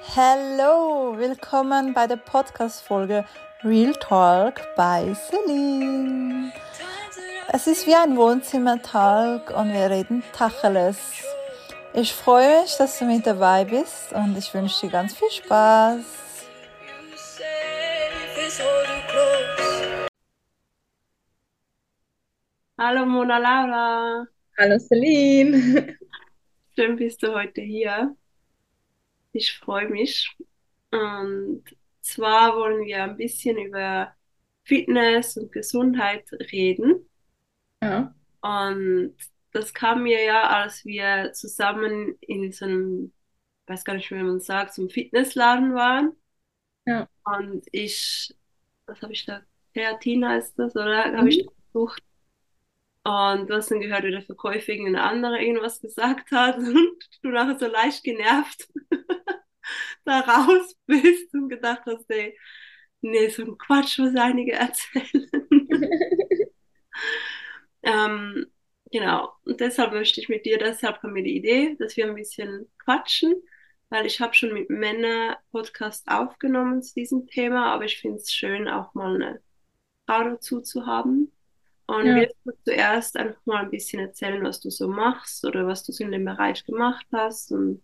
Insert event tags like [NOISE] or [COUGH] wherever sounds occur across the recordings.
Hallo, willkommen bei der Podcast-Folge Real Talk bei Celine. Es ist wie ein Wohnzimmertalk und wir reden Tacheles. Ich freue mich, dass du mit dabei bist und ich wünsche dir ganz viel Spaß. Hallo Mona Laura. Hallo Celine. Schön bist du heute hier. Ich freue mich. Und zwar wollen wir ein bisschen über Fitness und Gesundheit reden. Ja. Und das kam mir ja, als wir zusammen in so einem, weiß gar nicht wie man sagt, so einem Fitnessladen waren. Ja. Und ich, was habe ich da? Kreatin heißt das, oder? Habe ich Mhm. gesucht. Und du hast dann gehört, wie der Verkäufer irgendein anderer irgendwas gesagt hat [LAUGHS] und du nachher so leicht genervt [LAUGHS] da raus bist und gedacht hast, ey, nee, so ein Quatsch, was einige [LAUGHS] erzählen. ähm, genau, und deshalb möchte ich mit dir, deshalb kam mir die Idee, dass wir ein bisschen quatschen, weil ich habe schon mit Männern Podcast aufgenommen zu diesem Thema, aber ich finde es schön, auch mal eine Frau dazu zu haben. Und Ja. willst du zuerst einfach mal ein bisschen erzählen, was du so machst oder was du so in dem Bereich gemacht hast und du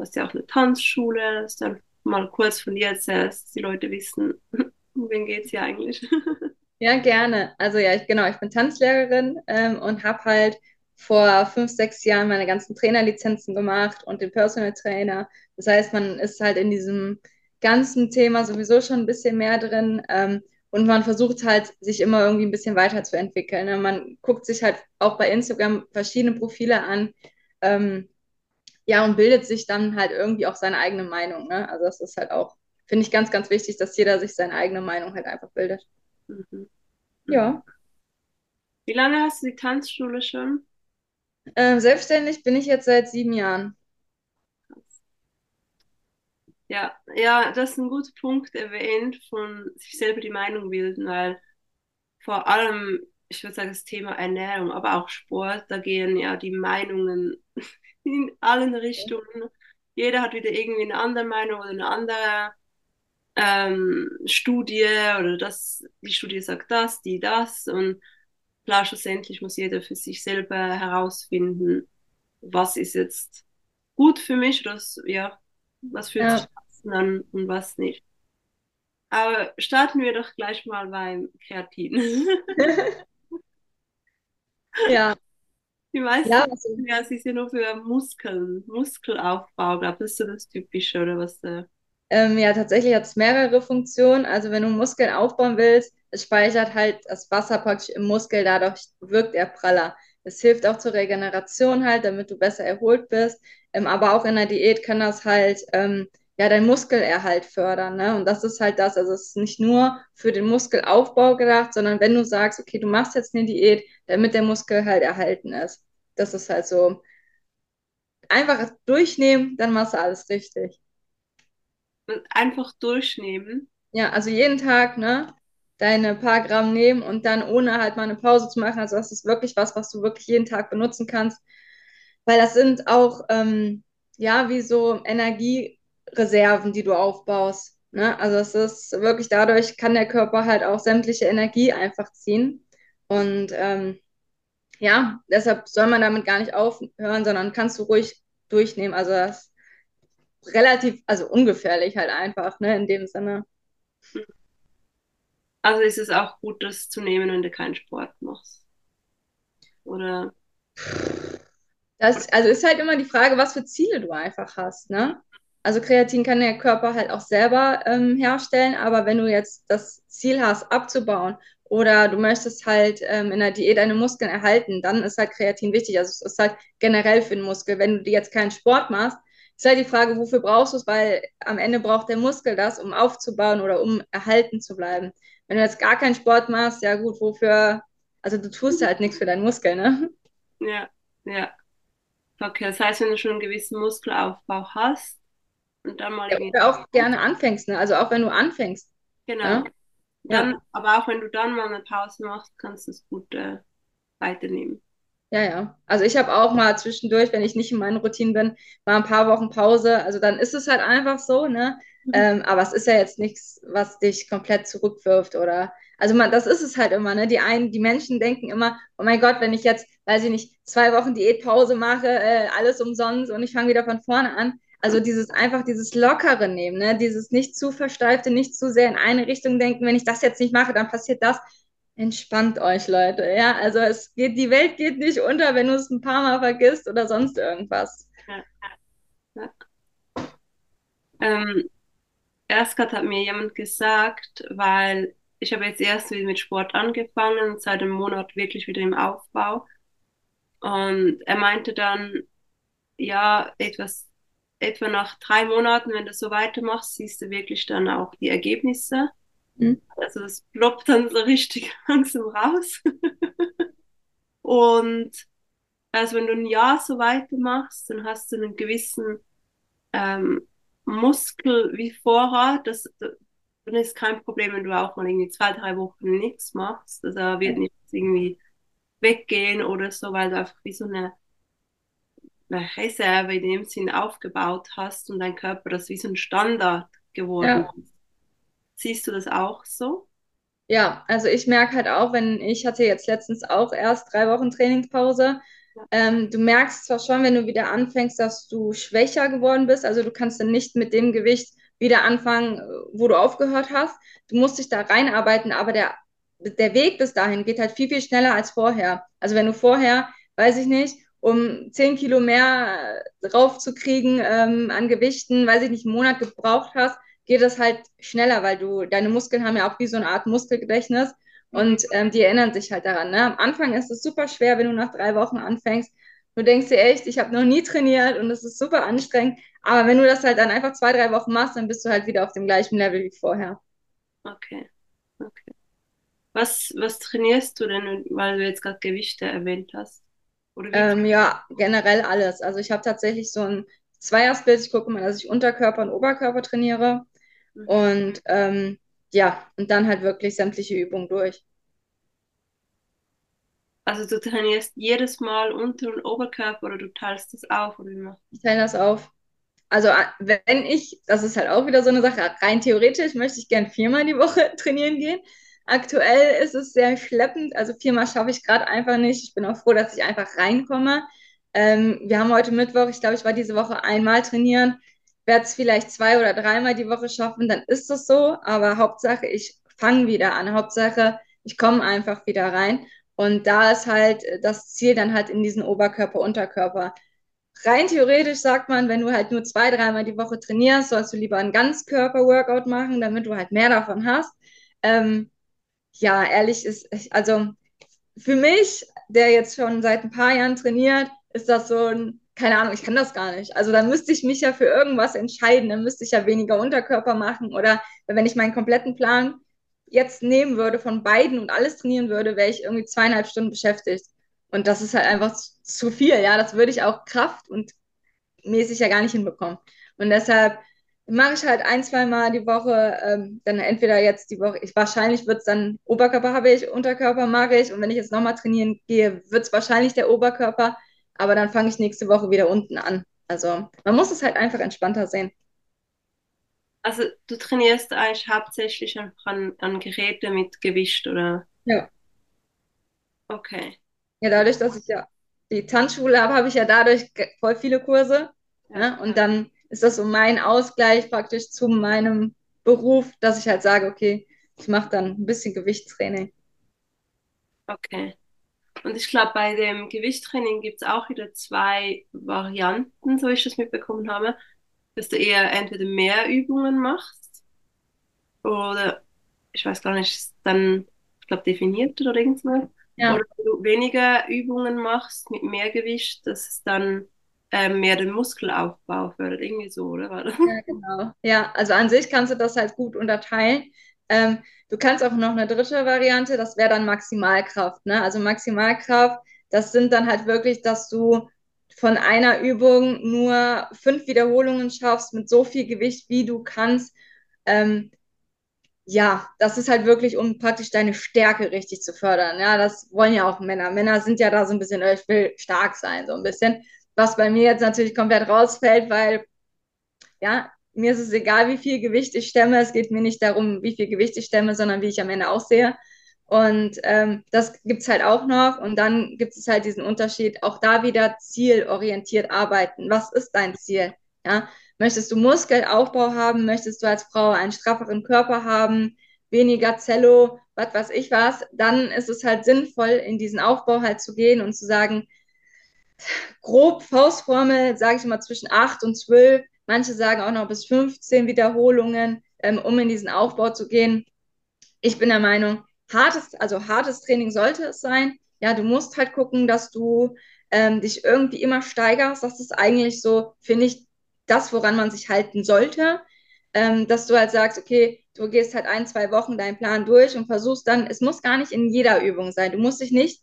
hast ja auch eine Tanzschule, dass du einfach mal kurz von dir erzählst, dass die Leute wissen, [LAUGHS] um wen geht's hier eigentlich? [LAUGHS] Ja, gerne. Also ja, ich, genau, ich bin Tanzlehrerin ähm, und habe halt vor fünf, sechs Jahren meine ganzen Trainerlizenzen gemacht und den Personal Trainer. Das heißt, man ist halt in diesem ganzen Thema sowieso schon ein bisschen mehr drin ähm, und man versucht halt, sich immer irgendwie ein bisschen weiterzuentwickeln. Ne? Man guckt sich halt auch bei Instagram verschiedene Profile an, ähm, ja, und bildet sich dann halt irgendwie auch seine eigene Meinung. Ne? Also das ist halt auch, finde ich, ganz, ganz wichtig, dass jeder sich seine eigene Meinung halt einfach bildet. Mhm. Ja. Wie lange hast du die Tanzschule schon? Ähm, selbstständig bin ich jetzt seit sieben Jahren. Ja, ja, das ist ein guter Punkt erwähnt, von sich selber die Meinung bilden, weil vor allem, ich würde sagen, das Thema Ernährung, aber auch Sport, da gehen ja die Meinungen [LAUGHS] in allen Richtungen. Jeder hat wieder irgendwie eine andere Meinung oder eine andere ähm, Studie oder das, die Studie sagt das, die das und klar, schlussendlich muss jeder für sich selber herausfinden, was ist jetzt gut für mich oder was, ja, was fühlt Ja. sich an und was nicht. Aber starten wir doch gleich mal beim Kreatin. [LAUGHS] Ja, Die meisten ja, also, ja, ist ja nur für Muskeln, Muskelaufbau, glaube ich, das ist so das Typische oder was äh, ähm, ja, tatsächlich hat es mehrere Funktionen. Also wenn du Muskeln aufbauen willst, es speichert halt das Wasser praktisch im Muskel, dadurch wirkt er praller. Es hilft auch zur Regeneration halt, damit du besser erholt bist. Ähm, aber auch in der Diät kann das halt ähm, ja deinen Muskelerhalt fördern, ne? Und das ist halt das. Also es ist nicht nur für den Muskelaufbau gedacht, sondern wenn du sagst, okay, du machst jetzt eine Diät, damit der Muskel halt erhalten ist. Das ist halt so einfach durchnehmen, dann machst du alles richtig. einfach durchnehmen. Ja, also jeden Tag, ne, deine paar Gramm nehmen und dann ohne halt mal eine Pause zu machen. Also das ist wirklich was, was du wirklich jeden Tag benutzen kannst. Weil das sind auch, ähm, ja, wie so Energiereserven, die du aufbaust. Ne? Also es ist wirklich dadurch kann der Körper halt auch sämtliche Energie einfach ziehen. Und ähm, ja, deshalb soll man damit gar nicht aufhören, sondern kannst du ruhig durchnehmen. Also das ist relativ, also ungefährlich halt einfach, ne, in dem Sinne. Also ist es auch gut, das zu nehmen, wenn du keinen Sport machst. Oder Das, also ist halt immer die Frage, was für Ziele du einfach hast, ne? Also Kreatin kann der Körper halt auch selber ähm, herstellen, aber wenn du jetzt das Ziel hast, abzubauen oder du möchtest halt ähm, in der Diät deine Muskeln erhalten, dann ist halt Kreatin wichtig. Also es ist halt generell für den Muskel. Wenn du jetzt keinen Sport machst, ist halt die Frage, wofür brauchst du es, weil am Ende braucht der Muskel das, um aufzubauen oder um erhalten zu bleiben. Wenn du jetzt gar keinen Sport machst, ja gut, wofür, also du tust halt nichts für deinen Muskel, ne? ja, ja. Okay, das heißt, wenn du schon einen gewissen Muskelaufbau hast und dann mal Ja, irgendwie, auch gerne anfängst, ne? Also auch wenn du anfängst, genau, ne? dann, Ja, aber auch wenn du dann mal eine Pause machst, kannst du es gut äh, weiternehmen. Ja, ja. Also ich habe auch mal zwischendurch, wenn ich nicht in meinen Routinen bin, mal ein paar Wochen Pause. Also dann ist es halt einfach so, ne? Mhm. Ähm, aber es ist ja jetzt nichts, was dich komplett zurückwirft oder. Also man, das ist es halt immer, ne? Die einen, die Menschen denken immer, oh mein Gott, wenn ich jetzt, weiß ich nicht, zwei Wochen Diätpause mache, äh, alles umsonst und ich fange wieder von vorne an. Also dieses einfach dieses Lockere nehmen, ne? Dieses nicht zu versteifte, nicht zu sehr in eine Richtung denken, wenn ich das jetzt nicht mache, dann passiert das Entspannt euch, Leute. Ja, also es geht, die Welt geht nicht unter, wenn du es ein paar Mal vergisst oder sonst irgendwas. Ja. Ähm, erst hat mir jemand gesagt, weil ich habe jetzt erst wieder mit Sport angefangen, seit einem Monat wirklich wieder im Aufbau. Und er meinte dann, ja, etwas, etwa nach drei Monaten, wenn du so weitermachst, siehst du wirklich dann auch die Ergebnisse. Mhm. Also das ploppt dann so richtig [LAUGHS] langsam raus. und also wenn du ein Jahr so weitermachst, dann hast du einen gewissen ähm, Muskel wie Vorrat. Das, dann ist kein Problem, wenn du auch mal irgendwie zwei, drei Wochen nichts machst. Also wird nicht irgendwie weggehen oder so, weil du einfach wie so eine, eine Reserve in dem Sinn aufgebaut hast und dein Körper das wie so ein Standard geworden ja. ist. Siehst du das auch so? Ja, also ich merke halt auch, wenn ich hatte jetzt letztens auch erst drei Wochen Trainingspause. Ähm, du merkst zwar schon, wenn du wieder anfängst, dass du schwächer geworden bist. Also du kannst dann nicht mit dem Gewicht wieder anfangen, wo du aufgehört hast. Du musst dich da reinarbeiten, aber der, der Weg bis dahin geht halt viel, viel schneller als vorher. Also wenn du vorher, weiß ich nicht, um 10 Kilo mehr draufzukriegen ähm, an Gewichten, weiß ich nicht, einen Monat gebraucht hast, geht es halt schneller, weil du, deine Muskeln haben ja auch wie so eine Art Muskelgedächtnis und ähm, die erinnern sich halt daran. Ne? Am Anfang ist es super schwer, wenn du nach drei Wochen anfängst. Du denkst dir echt, ich habe noch nie trainiert und es ist super anstrengend. Aber wenn du das halt dann einfach zwei, drei Wochen machst, dann bist du halt wieder auf dem gleichen Level wie vorher. Okay, okay. Was, was trainierst du denn, weil du jetzt gerade Gewichte erwähnt hast? Ähm, ja, generell alles. Also ich habe tatsächlich so ein Zweiersplit. Ich gucke mal, dass ich Unterkörper und Oberkörper trainiere. Mhm. Und ähm, ja, und dann halt wirklich sämtliche Übungen durch. Also du trainierst jedes Mal Unter- und Oberkörper oder du teilst das auf oder wie Ich teile das auf. Also wenn ich, das ist halt auch wieder so eine Sache, rein theoretisch möchte ich gern viermal die Woche [LAUGHS] trainieren gehen. Aktuell ist es sehr schleppend, also viermal schaffe ich gerade einfach nicht. Ich bin auch froh, dass ich einfach reinkomme. Ähm, wir haben heute Mittwoch, ich glaube, ich war diese Woche einmal trainieren werde es vielleicht zwei oder dreimal die Woche schaffen, dann ist es so. Aber Hauptsache, ich fange wieder an. Hauptsache, ich komme einfach wieder rein. Und da ist halt das Ziel dann halt in diesen Oberkörper, Unterkörper. Rein theoretisch sagt man, wenn du halt nur zwei, dreimal die Woche trainierst, sollst du lieber einen Ganzkörper-Workout machen, damit du halt mehr davon hast. Ähm, ja, ehrlich ist, also für mich, der jetzt schon seit ein paar Jahren trainiert, ist das so ein keine Ahnung, ich kann das gar nicht. Also dann müsste ich mich ja für irgendwas entscheiden, dann müsste ich ja weniger Unterkörper machen oder wenn ich meinen kompletten Plan jetzt nehmen würde von beiden und alles trainieren würde, wäre ich irgendwie zweieinhalb Stunden beschäftigt. Und das ist halt einfach zu viel, ja. Das würde ich auch Kraft und mäßig ja gar nicht hinbekommen. Und deshalb mache ich halt ein, zwei Mal die Woche, ähm, dann entweder jetzt die Woche, ich, wahrscheinlich wird es dann Oberkörper habe ich, Unterkörper mache ich und wenn ich jetzt nochmal trainieren gehe, wird es wahrscheinlich der Oberkörper aber dann fange ich nächste Woche wieder unten an. Also man muss es halt einfach entspannter sehen. Also du trainierst eigentlich hauptsächlich einfach an, an Geräte mit Gewicht, oder? Ja. Okay. Ja, dadurch, dass ich ja die Tanzschule habe, habe ich ja dadurch voll viele Kurse. Ja. Ne? Und dann ist das so mein Ausgleich praktisch zu meinem Beruf, dass ich halt sage, okay, ich mache dann ein bisschen Gewichtstraining. Okay. Und ich glaube, bei dem Gewichttraining gibt es auch wieder zwei Varianten, so ich das mitbekommen habe, dass du eher entweder mehr Übungen machst oder ich weiß gar nicht, dann, ich glaube, definiert oder irgendwas. Ja. Oder du weniger Übungen machst mit mehr Gewicht, dass es dann ähm, mehr den Muskelaufbau fördert, irgendwie so, oder? Ja, genau. Ja, also an sich kannst du das halt gut unterteilen. Ähm, du kannst auch noch eine dritte Variante, das wäre dann Maximalkraft. Ne? Also Maximalkraft, das sind dann halt wirklich, dass du von einer Übung nur fünf Wiederholungen schaffst mit so viel Gewicht, wie du kannst. Ähm, ja, das ist halt wirklich, um praktisch deine Stärke richtig zu fördern. Ja, das wollen ja auch Männer. Männer sind ja da so ein bisschen, ich will stark sein, so ein bisschen. Was bei mir jetzt natürlich komplett rausfällt, weil, ja, mir ist es egal, wie viel Gewicht ich stemme. Es geht mir nicht darum, wie viel Gewicht ich stemme, sondern wie ich am Ende aussehe. Und ähm, das gibt es halt auch noch. Und dann gibt es halt diesen Unterschied, auch da wieder zielorientiert arbeiten. Was ist dein Ziel? Ja? Möchtest du Muskelaufbau haben? Möchtest du als Frau einen strafferen Körper haben? Weniger Zello, was weiß ich was? Dann ist es halt sinnvoll, in diesen Aufbau halt zu gehen und zu sagen, grob Faustformel, sage ich mal, zwischen 8 und 12. Manche sagen auch noch bis 15 Wiederholungen, ähm, um in diesen Aufbau zu gehen. Ich bin der Meinung, hartes, also hartes Training sollte es sein. Ja, du musst halt gucken, dass du ähm, dich irgendwie immer steigerst. Das ist eigentlich so, finde ich, das, woran man sich halten sollte. Ähm, dass du halt sagst, okay, du gehst halt ein, zwei Wochen deinen Plan durch und versuchst dann, es muss gar nicht in jeder Übung sein. Du musst dich nicht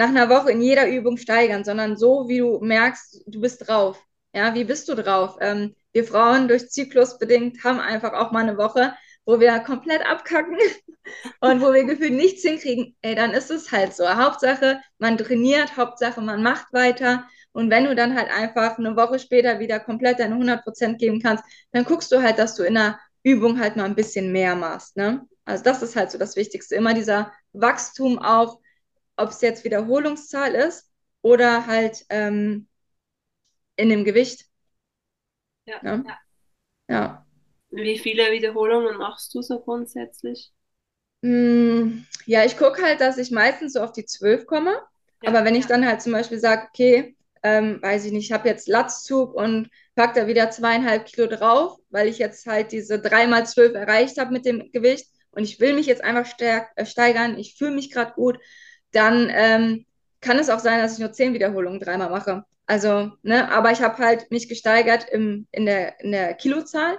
nach einer Woche in jeder Übung steigern, sondern so, wie du merkst, du bist drauf. Ja, wie bist du drauf? Ähm, wir Frauen durch Zyklus bedingt haben einfach auch mal eine Woche, wo wir komplett abkacken [LAUGHS] und wo wir gefühlt nichts hinkriegen. Ey, dann ist es halt so. Hauptsache, man trainiert, Hauptsache, man macht weiter. Und wenn du dann halt einfach eine Woche später wieder komplett deine 100% geben kannst, dann guckst du halt, dass du in der Übung halt mal ein bisschen mehr machst. Ne? Also das ist halt so das Wichtigste. Immer dieser Wachstum auch, ob es jetzt Wiederholungszahl ist oder halt ähm, in dem Gewicht. Ja, ja. ja. Wie viele Wiederholungen machst du so grundsätzlich? Mm, Ja, ich gucke halt, dass ich meistens so auf die 12 komme. Ja, Aber wenn ich dann halt zum Beispiel sage, okay, ähm, weiß ich nicht, ich habe jetzt Latzzug und pack da wieder zweieinhalb Kilo drauf, weil ich jetzt halt diese dreimal zwölf erreicht habe mit dem Gewicht und ich will mich jetzt einfach äh, steigern, ich fühle mich gerade gut, dann ähm, kann es auch sein, dass ich nur zehn Wiederholungen dreimal mache. Also, ne, aber ich habe halt mich gesteigert im, in der, in der Kilozahl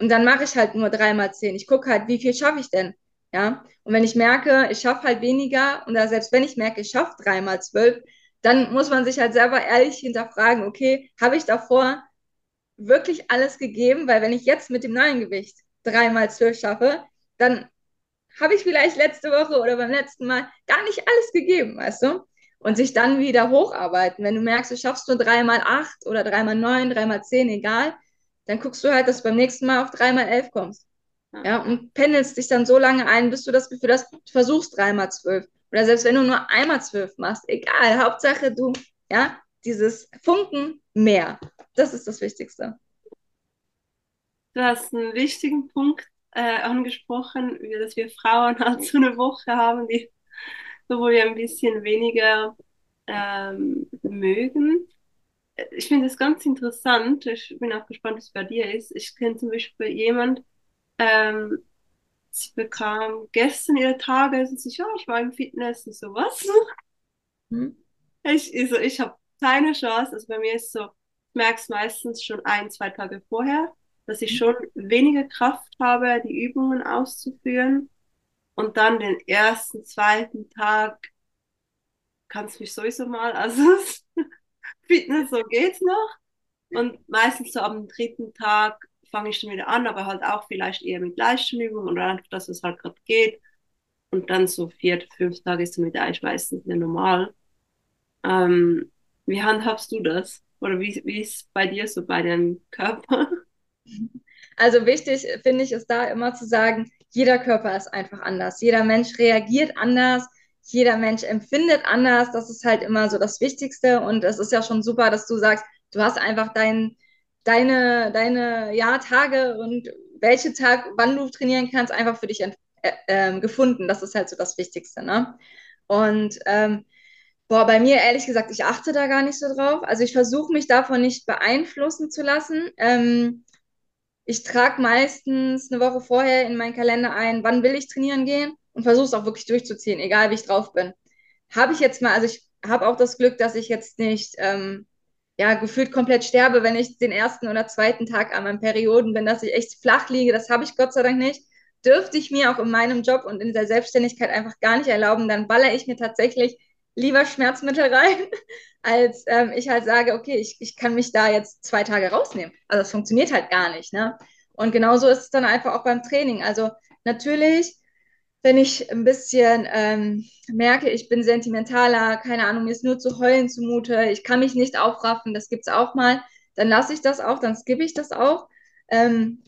und dann mache ich halt nur dreimal zehn. Ich gucke halt, wie viel schaffe ich denn? Ja, und wenn ich merke, ich schaffe halt weniger, oder selbst wenn ich merke, ich schaffe dreimal zwölf, dann muss man sich halt selber ehrlich hinterfragen, okay, habe ich davor wirklich alles gegeben? Weil wenn ich jetzt mit dem neuen Gewicht dreimal zwölf schaffe, dann habe ich vielleicht letzte Woche oder beim letzten Mal gar nicht alles gegeben, weißt du? Und sich dann wieder hocharbeiten. Wenn du merkst, du schaffst nur dreimal acht oder dreimal neun, dreimal zehn, egal, dann guckst du halt, dass du beim nächsten Mal auf dreimal elf kommst. Ja, und pendelst dich dann so lange ein, bis du das Gefühl hast, du versuchst dreimal zwölf. Oder selbst wenn du nur einmal zwölf machst, egal, Hauptsache du, ja, dieses Funken mehr. Das ist das Wichtigste. Du hast einen wichtigen Punkt äh, angesprochen, dass wir Frauen [LAUGHS] halt so eine Woche haben, die, wo wir ein bisschen weniger ähm, mögen. Ich finde das ganz interessant. Ich bin auch gespannt, wie es bei dir ist. Ich kenne zum Beispiel jemand, ähm, sie bekam gestern ihre Tage, sie, ja, ich war im Fitness und sowas. Hm? Ich, also ich habe keine Chance. Also bei mir ist so, ich merke es meistens schon ein, zwei Tage vorher, dass ich schon weniger Kraft habe, die Übungen auszuführen. Und dann den ersten, zweiten Tag kannst du mich sowieso mal, also [LAUGHS] Fitness, so geht's noch. Und meistens so am dritten Tag fange ich dann wieder an, aber halt auch vielleicht eher mit leichten Übungen oder einfach, dass es halt gerade geht. Und dann so vier, fünf Tage ist dann wieder eigentlich meistens wieder normal. Ähm, wie handhabst du das? Oder wie, wie ist es bei dir so bei deinem Körper? [LAUGHS] Also wichtig finde ich ist da immer zu sagen, jeder Körper ist einfach anders. Jeder Mensch reagiert anders. Jeder Mensch empfindet anders. Das ist halt immer so das Wichtigste. Und es ist ja schon super, dass du sagst, du hast einfach dein, deine, deine ja, Tage und welche Tag, wann du trainieren kannst, einfach für dich äh, ähm, gefunden. Das ist halt so das Wichtigste, ne? Und ähm, boah, bei mir ehrlich gesagt, ich achte da gar nicht so drauf. Also ich versuche mich davon nicht beeinflussen zu lassen. Ähm, ich trage meistens eine Woche vorher in meinen Kalender ein, wann will ich trainieren gehen und versuche es auch wirklich durchzuziehen, egal wie ich drauf bin. Habe ich jetzt mal, also ich habe auch das Glück, dass ich jetzt nicht ähm, ja, gefühlt komplett sterbe, wenn ich den ersten oder zweiten Tag an meinen Perioden bin, dass ich echt flach liege. Das habe ich Gott sei Dank nicht. Dürfte ich mir auch in meinem Job und in der Selbstständigkeit einfach gar nicht erlauben, dann baller ich mir tatsächlich lieber Schmerzmittel rein, [LAUGHS] als ähm, ich halt sage, okay, ich, ich kann mich da jetzt zwei Tage rausnehmen. Also das funktioniert halt gar nicht, ne? Und genauso ist es dann einfach auch beim Training. Also natürlich, wenn ich ein bisschen ähm, merke, ich bin sentimentaler, keine Ahnung, mir ist nur zu heulen zumute, ich kann mich nicht aufraffen, das gibt es auch mal, dann lasse ich das auch, dann skippe ich das auch. Ähm,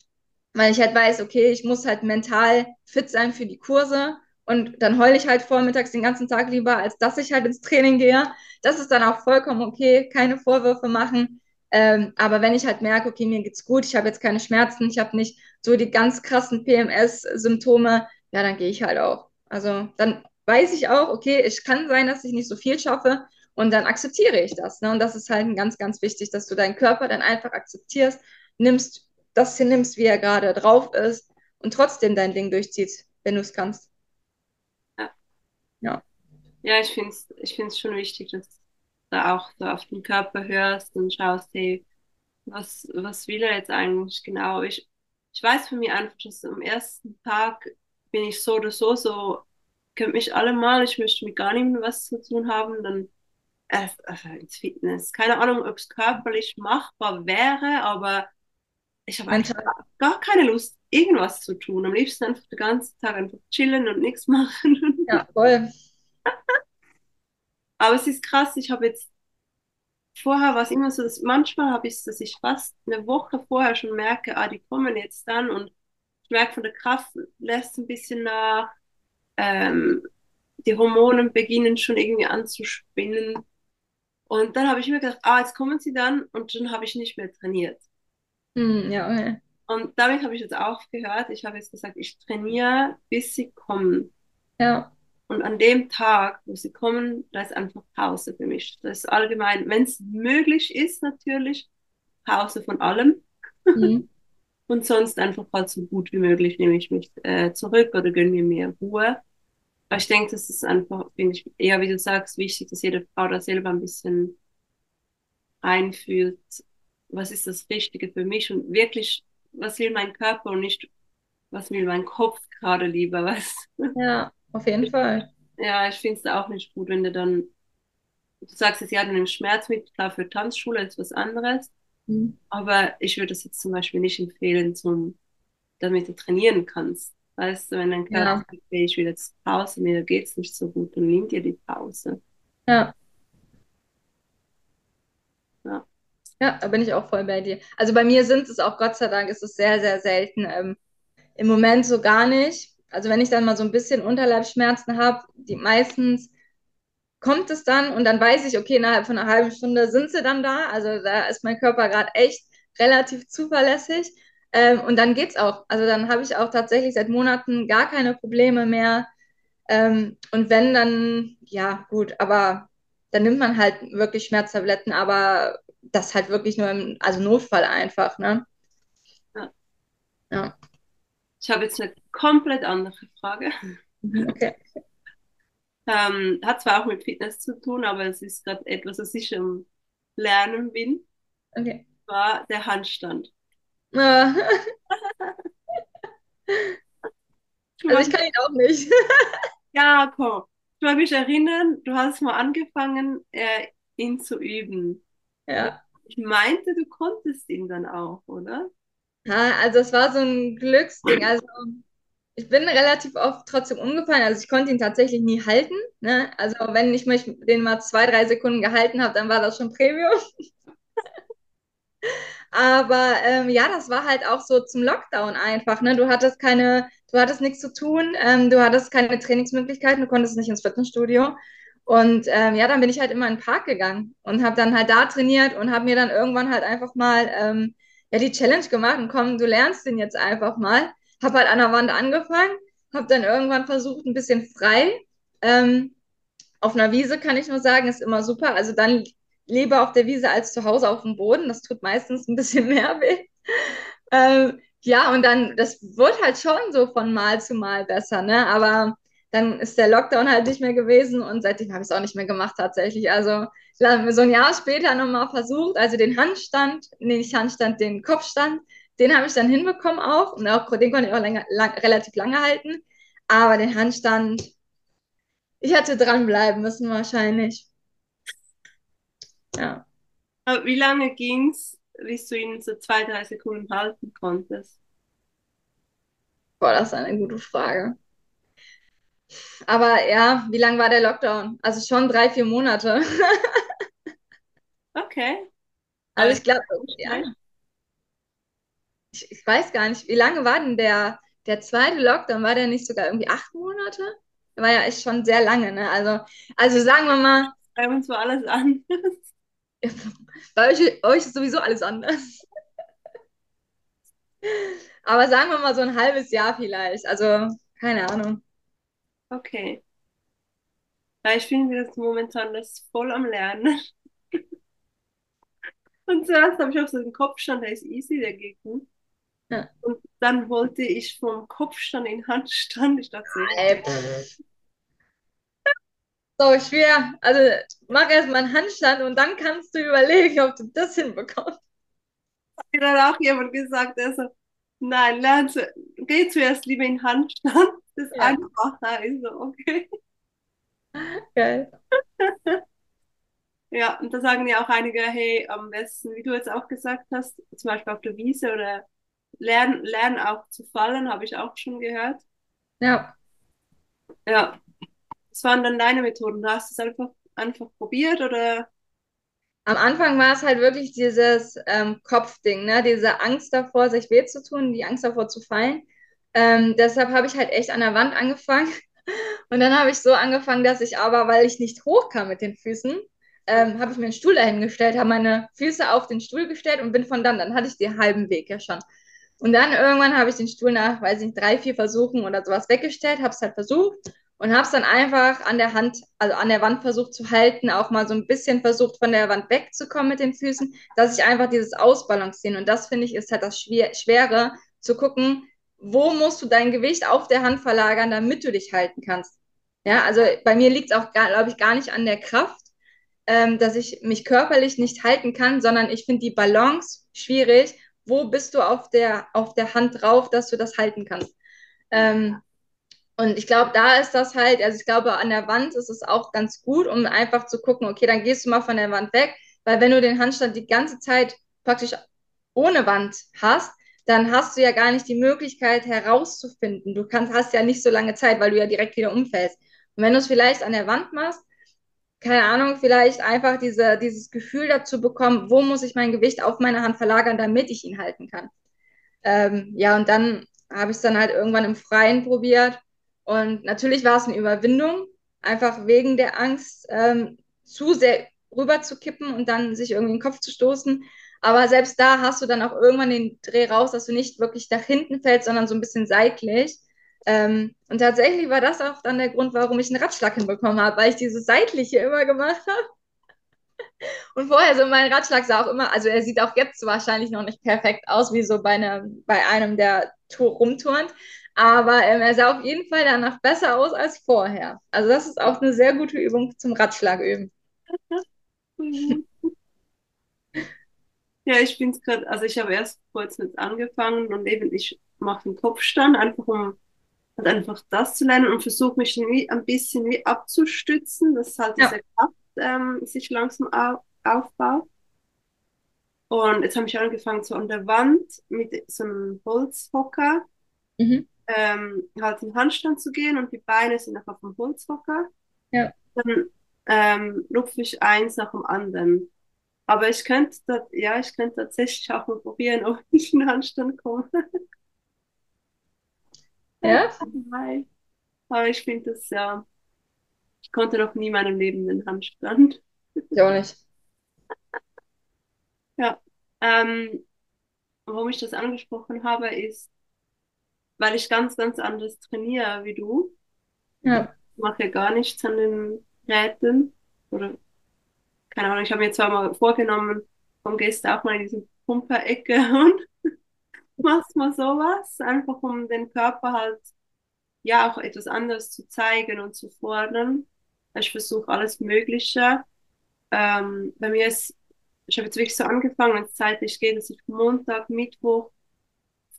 weil ich halt weiß, okay, ich muss halt mental fit sein für die Kurse und dann heule ich halt vormittags den ganzen Tag lieber, als dass ich halt ins Training gehe. Das ist dann auch vollkommen okay, keine Vorwürfe machen. Ähm, aber wenn ich halt merke, okay, mir geht's gut, ich habe jetzt keine Schmerzen, ich habe nicht so die ganz krassen PMS-Symptome, ja, dann gehe ich halt auch. Also dann weiß ich auch, okay, es kann sein, dass ich nicht so viel schaffe und dann akzeptiere ich das. Ne? Und das ist halt ganz, ganz wichtig, dass du deinen Körper dann einfach akzeptierst, nimmst das hinnimmst, wie er gerade drauf ist und trotzdem dein Ding durchziehst, wenn du es kannst. Ja. Ich finde es ich find's schon wichtig, dass du auch so auf den Körper hörst und schaust, hey, was, was will er jetzt eigentlich genau? Ich, ich weiß für mich einfach, dass am ersten Tag bin ich so oder so, so, könnt mich alle mal, ich möchte mit gar niemandem was zu tun haben, dann äh, äh, ins Fitness. Keine Ahnung, ob es körperlich machbar wäre, aber ich habe einfach gar keine Lust, irgendwas zu tun. Am liebsten einfach den ganzen Tag einfach chillen und nichts [LAUGHS] machen. Ja, voll. Aber es ist krass, ich habe jetzt vorher war es immer so, dass manchmal habe ich es, dass ich fast eine Woche vorher schon merke, ah, die kommen jetzt dann und ich merke von der Kraft lässt ein bisschen nach, ähm, die Hormone beginnen schon irgendwie anzuspinnen. Und dann habe ich mir gedacht, ah, jetzt kommen sie dann und dann habe ich nicht mehr trainiert. Hm, ja, okay. Und damit habe ich jetzt aufgehört. Ich habe jetzt gesagt, ich trainiere, bis sie kommen. Ja. Und an dem Tag, wo sie kommen, da ist einfach Pause für mich. Das ist allgemein, wenn es möglich ist, natürlich, Pause von allem. Mhm. [LAUGHS] Und sonst einfach halt so gut wie möglich nehme ich mich äh, zurück oder gönne mir mehr Ruhe. Aber ich denke, das ist einfach, finde ich, eher, wie du sagst, wichtig, dass jede Frau da selber ein bisschen einfühlt, was ist das Richtige für mich und wirklich, was will mein Körper und nicht, was will mein Kopf gerade lieber, [LAUGHS] was. Ja, auf jeden Fall. Ja, ich finde es auch nicht gut, wenn du dann, du sagst jetzt, ja, du nimmst Schmerzmittel, klar, für Tanzschule ist was anderes, mhm. aber ich würde das jetzt zum Beispiel nicht empfehlen, zum, damit du trainieren kannst. Weißt du, wenn dein Körper ja. sagt, ich will jetzt Pause, mir geht es nicht so gut, dann nimm dir die Pause. Ja. Ja, da bin ich auch voll bei dir. Also bei mir sind es auch, Gott sei Dank, ist es sehr, sehr selten. Ähm, Im Moment so gar nicht. Also wenn ich dann mal so ein bisschen Unterleibsschmerzen habe, die meistens kommt es dann und dann weiß ich, okay, innerhalb von einer halben Stunde sind sie dann da. Also da ist mein Körper gerade echt relativ zuverlässig. Ähm, und dann geht's auch. Also dann habe ich auch tatsächlich seit Monaten gar keine Probleme mehr. Ähm, und wenn dann, ja, gut, aber dann nimmt man halt wirklich Schmerztabletten, aber das halt wirklich nur im, also Notfall einfach, ne? Ja. ja. Ich habe jetzt eine komplett andere Frage. Okay. Ähm, hat zwar auch mit Fitness zu tun, aber es ist gerade etwas, was ich am Lernen bin. Okay. War der Handstand. Ah. [LAUGHS] also ich kann ihn auch nicht. [LAUGHS] ja, komm. Ich mag mich erinnern, du hast mal angefangen, äh, ihn zu üben. Ja. Ich meinte, du konntest ihn dann auch, oder? Ja, also es war so ein Glücksding. Also ich bin relativ oft trotzdem umgefallen. Also ich konnte ihn tatsächlich nie halten. Ne? Also wenn ich mich den mal zwei, drei Sekunden gehalten habe, dann war das schon Premium. [LAUGHS] Aber ähm, ja, das war halt auch so zum Lockdown einfach. Ne? Du hattest keine, du hattest nichts zu tun, ähm, du hattest keine Trainingsmöglichkeiten, du konntest nicht ins Fitnessstudio. Und ähm, ja, dann bin ich halt immer in den Park gegangen und habe dann halt da trainiert und habe mir dann irgendwann halt einfach mal ähm, ja, die Challenge gemacht und komm, du lernst den jetzt einfach mal. Habe halt an der Wand angefangen, habe dann irgendwann versucht, ein bisschen frei. Ähm, auf einer Wiese kann ich nur sagen, ist immer super. Also dann lieber auf der Wiese als zu Hause auf dem Boden. Das tut meistens ein bisschen [LAUGHS] mehr weh. Ähm, ja, und dann, das wird halt schon so von Mal zu Mal besser, ne? Aber dann ist der Lockdown halt nicht mehr gewesen und seitdem habe ich es auch nicht mehr gemacht tatsächlich. Also so ein Jahr später nochmal versucht, also den Handstand, nee, nicht Handstand, den Kopfstand, den habe ich dann hinbekommen auch und auch den konnte ich auch länger, lang, relativ lange halten. Aber den Handstand, ich hätte dranbleiben müssen wahrscheinlich. Ja. Aber wie lange ging es, bis du ihn so zwei, drei Sekunden halten konntest? Boah, das ist eine gute Frage. Aber ja, wie lang war der Lockdown? Also schon drei, vier Monate. [LAUGHS] Okay. Also ich glaube, Ja. ich, ich weiß gar nicht, wie lange war denn der, der zweite Lockdown? War der nicht sogar irgendwie acht Monate? Der war ja echt schon sehr lange, ne? Also, also sagen wir mal, Bei uns war alles anders. [LAUGHS] bei euch, euch ist sowieso alles anders. Aber sagen wir mal so ein halbes Jahr vielleicht. Also, keine Ahnung. Okay. Ja, ich bin jetzt momentan das voll am Lernen. [LAUGHS] Und zuerst habe ich auf so einen Kopfstand, der ist easy, der geht gut. Ja. Und dann wollte ich vom Kopfstand in Handstand. Ich dachte, so, Ey. So schwer. Also mach erstmal einen Handstand und dann kannst du überlegen, ob du das hinbekommst. mir dann auch jemand gesagt, der so, nein, lern zu, geh zuerst lieber in Handstand. Das ist Ja. einfacher. Ich so, okay. Geil. [LAUGHS] Ja, und da sagen ja auch einige, hey, am besten, wie du jetzt auch gesagt hast, zum Beispiel auf der Wiese oder lernen, lernen auch zu fallen, habe ich auch schon gehört. Ja. Ja, was waren dann deine Methoden? Hast du es einfach, einfach probiert oder? Am Anfang war es halt wirklich dieses ähm, Kopfding, ne? Diese Angst davor, sich weh zu tun, die Angst davor zu fallen. Ähm, deshalb habe ich halt echt an der Wand angefangen. [LAUGHS] Und dann habe ich so angefangen, dass ich aber, weil ich nicht hochkam mit den Füßen, ähm, habe ich mir einen Stuhl dahingestellt, habe meine Füße auf den Stuhl gestellt und bin von dann, dann hatte ich den halben Weg ja schon. Und dann irgendwann habe ich den Stuhl nach, weiß ich nicht, drei, vier Versuchen oder sowas weggestellt, habe es halt versucht und habe es dann einfach an der Hand, also an der Wand versucht zu halten, auch mal so ein bisschen versucht, von der Wand wegzukommen mit den Füßen, dass ich einfach dieses Ausbalancieren und das finde ich ist halt das Schwer Schwere, zu gucken, wo musst du dein Gewicht auf der Hand verlagern, damit du dich halten kannst. Ja, also bei mir liegt es auch, glaube ich, gar nicht an der Kraft, ähm, dass ich mich körperlich nicht halten kann, sondern ich finde die Balance schwierig. Wo bist du auf der, auf der Hand drauf, dass du das halten kannst? Ähm, und ich glaube, da ist das halt, also ich glaube, an der Wand ist es auch ganz gut, um einfach zu gucken, okay, dann gehst du mal von der Wand weg, weil wenn du den Handstand die ganze Zeit praktisch ohne Wand hast, dann hast du ja gar nicht die Möglichkeit herauszufinden. Du kannst, hast ja nicht so lange Zeit, weil du ja direkt wieder umfällst. Und wenn du es vielleicht an der Wand machst, keine Ahnung, vielleicht einfach diese, dieses Gefühl dazu bekommen, wo muss ich mein Gewicht auf meine Hand verlagern, damit ich ihn halten kann. Ähm, ja, und dann habe ich es dann halt irgendwann im Freien probiert. Und natürlich war es eine Überwindung, einfach wegen der Angst, ähm, zu sehr rüber zu kippen und dann sich irgendwie in den Kopf zu stoßen. Aber selbst da hast du dann auch irgendwann den Dreh raus, dass du nicht wirklich nach hinten fällst, sondern so ein bisschen seitlich. Ähm, und tatsächlich war das auch dann der Grund, warum ich einen Ratschlag hinbekommen habe, weil ich dieses Seitliche immer gemacht habe. [LAUGHS] Und vorher so mein Ratschlag sah auch immer, also er sieht auch jetzt wahrscheinlich noch nicht perfekt aus, wie so bei einem, bei einem, der rumturnt. Aber ähm, er sah auf jeden Fall danach besser aus als vorher. Also das ist auch eine sehr gute Übung zum Ratschlag üben. [LAUGHS] Ja, ich bin es gerade, also ich habe erst kurz mit angefangen und eben ich mache den Kopfstand, einfach um halt einfach das zu lernen und versuche mich wie ein bisschen wie abzustützen, dass halt Ja. diese Kraft ähm, sich langsam au aufbaut. Und jetzt habe ich angefangen so an der Wand mit so einem Holzhocker Mhm. ähm, halt in Handstand zu gehen und die Beine sind noch auf dem Holzhocker. Ja. Dann ähm, lupfe ich eins nach dem anderen. Aber ich könnte, ja, ich könnte tatsächlich auch mal probieren, ob [LAUGHS] ich in den Handstand komme. Ja? Aber ich finde das ja, ich konnte noch nie in meinem Leben den Handstand. Ich auch nicht. [LAUGHS] Ja. Ähm, warum ich das angesprochen habe, ist, weil ich ganz, ganz anders trainiere wie du. Ja. Ich mache gar nichts an den Geräten. Oder, keine Ahnung, ich habe mir zwar mal vorgenommen, gehst du auch mal in diese Pumperecke [LAUGHS] und machst mal sowas, einfach um den Körper halt ja auch etwas anderes zu zeigen und zu fordern. Ich versuche alles Mögliche. Ähm, bei mir ist, ich habe jetzt wirklich so angefangen, wenn es zeitlich geht, dass ich Montag, Mittwoch,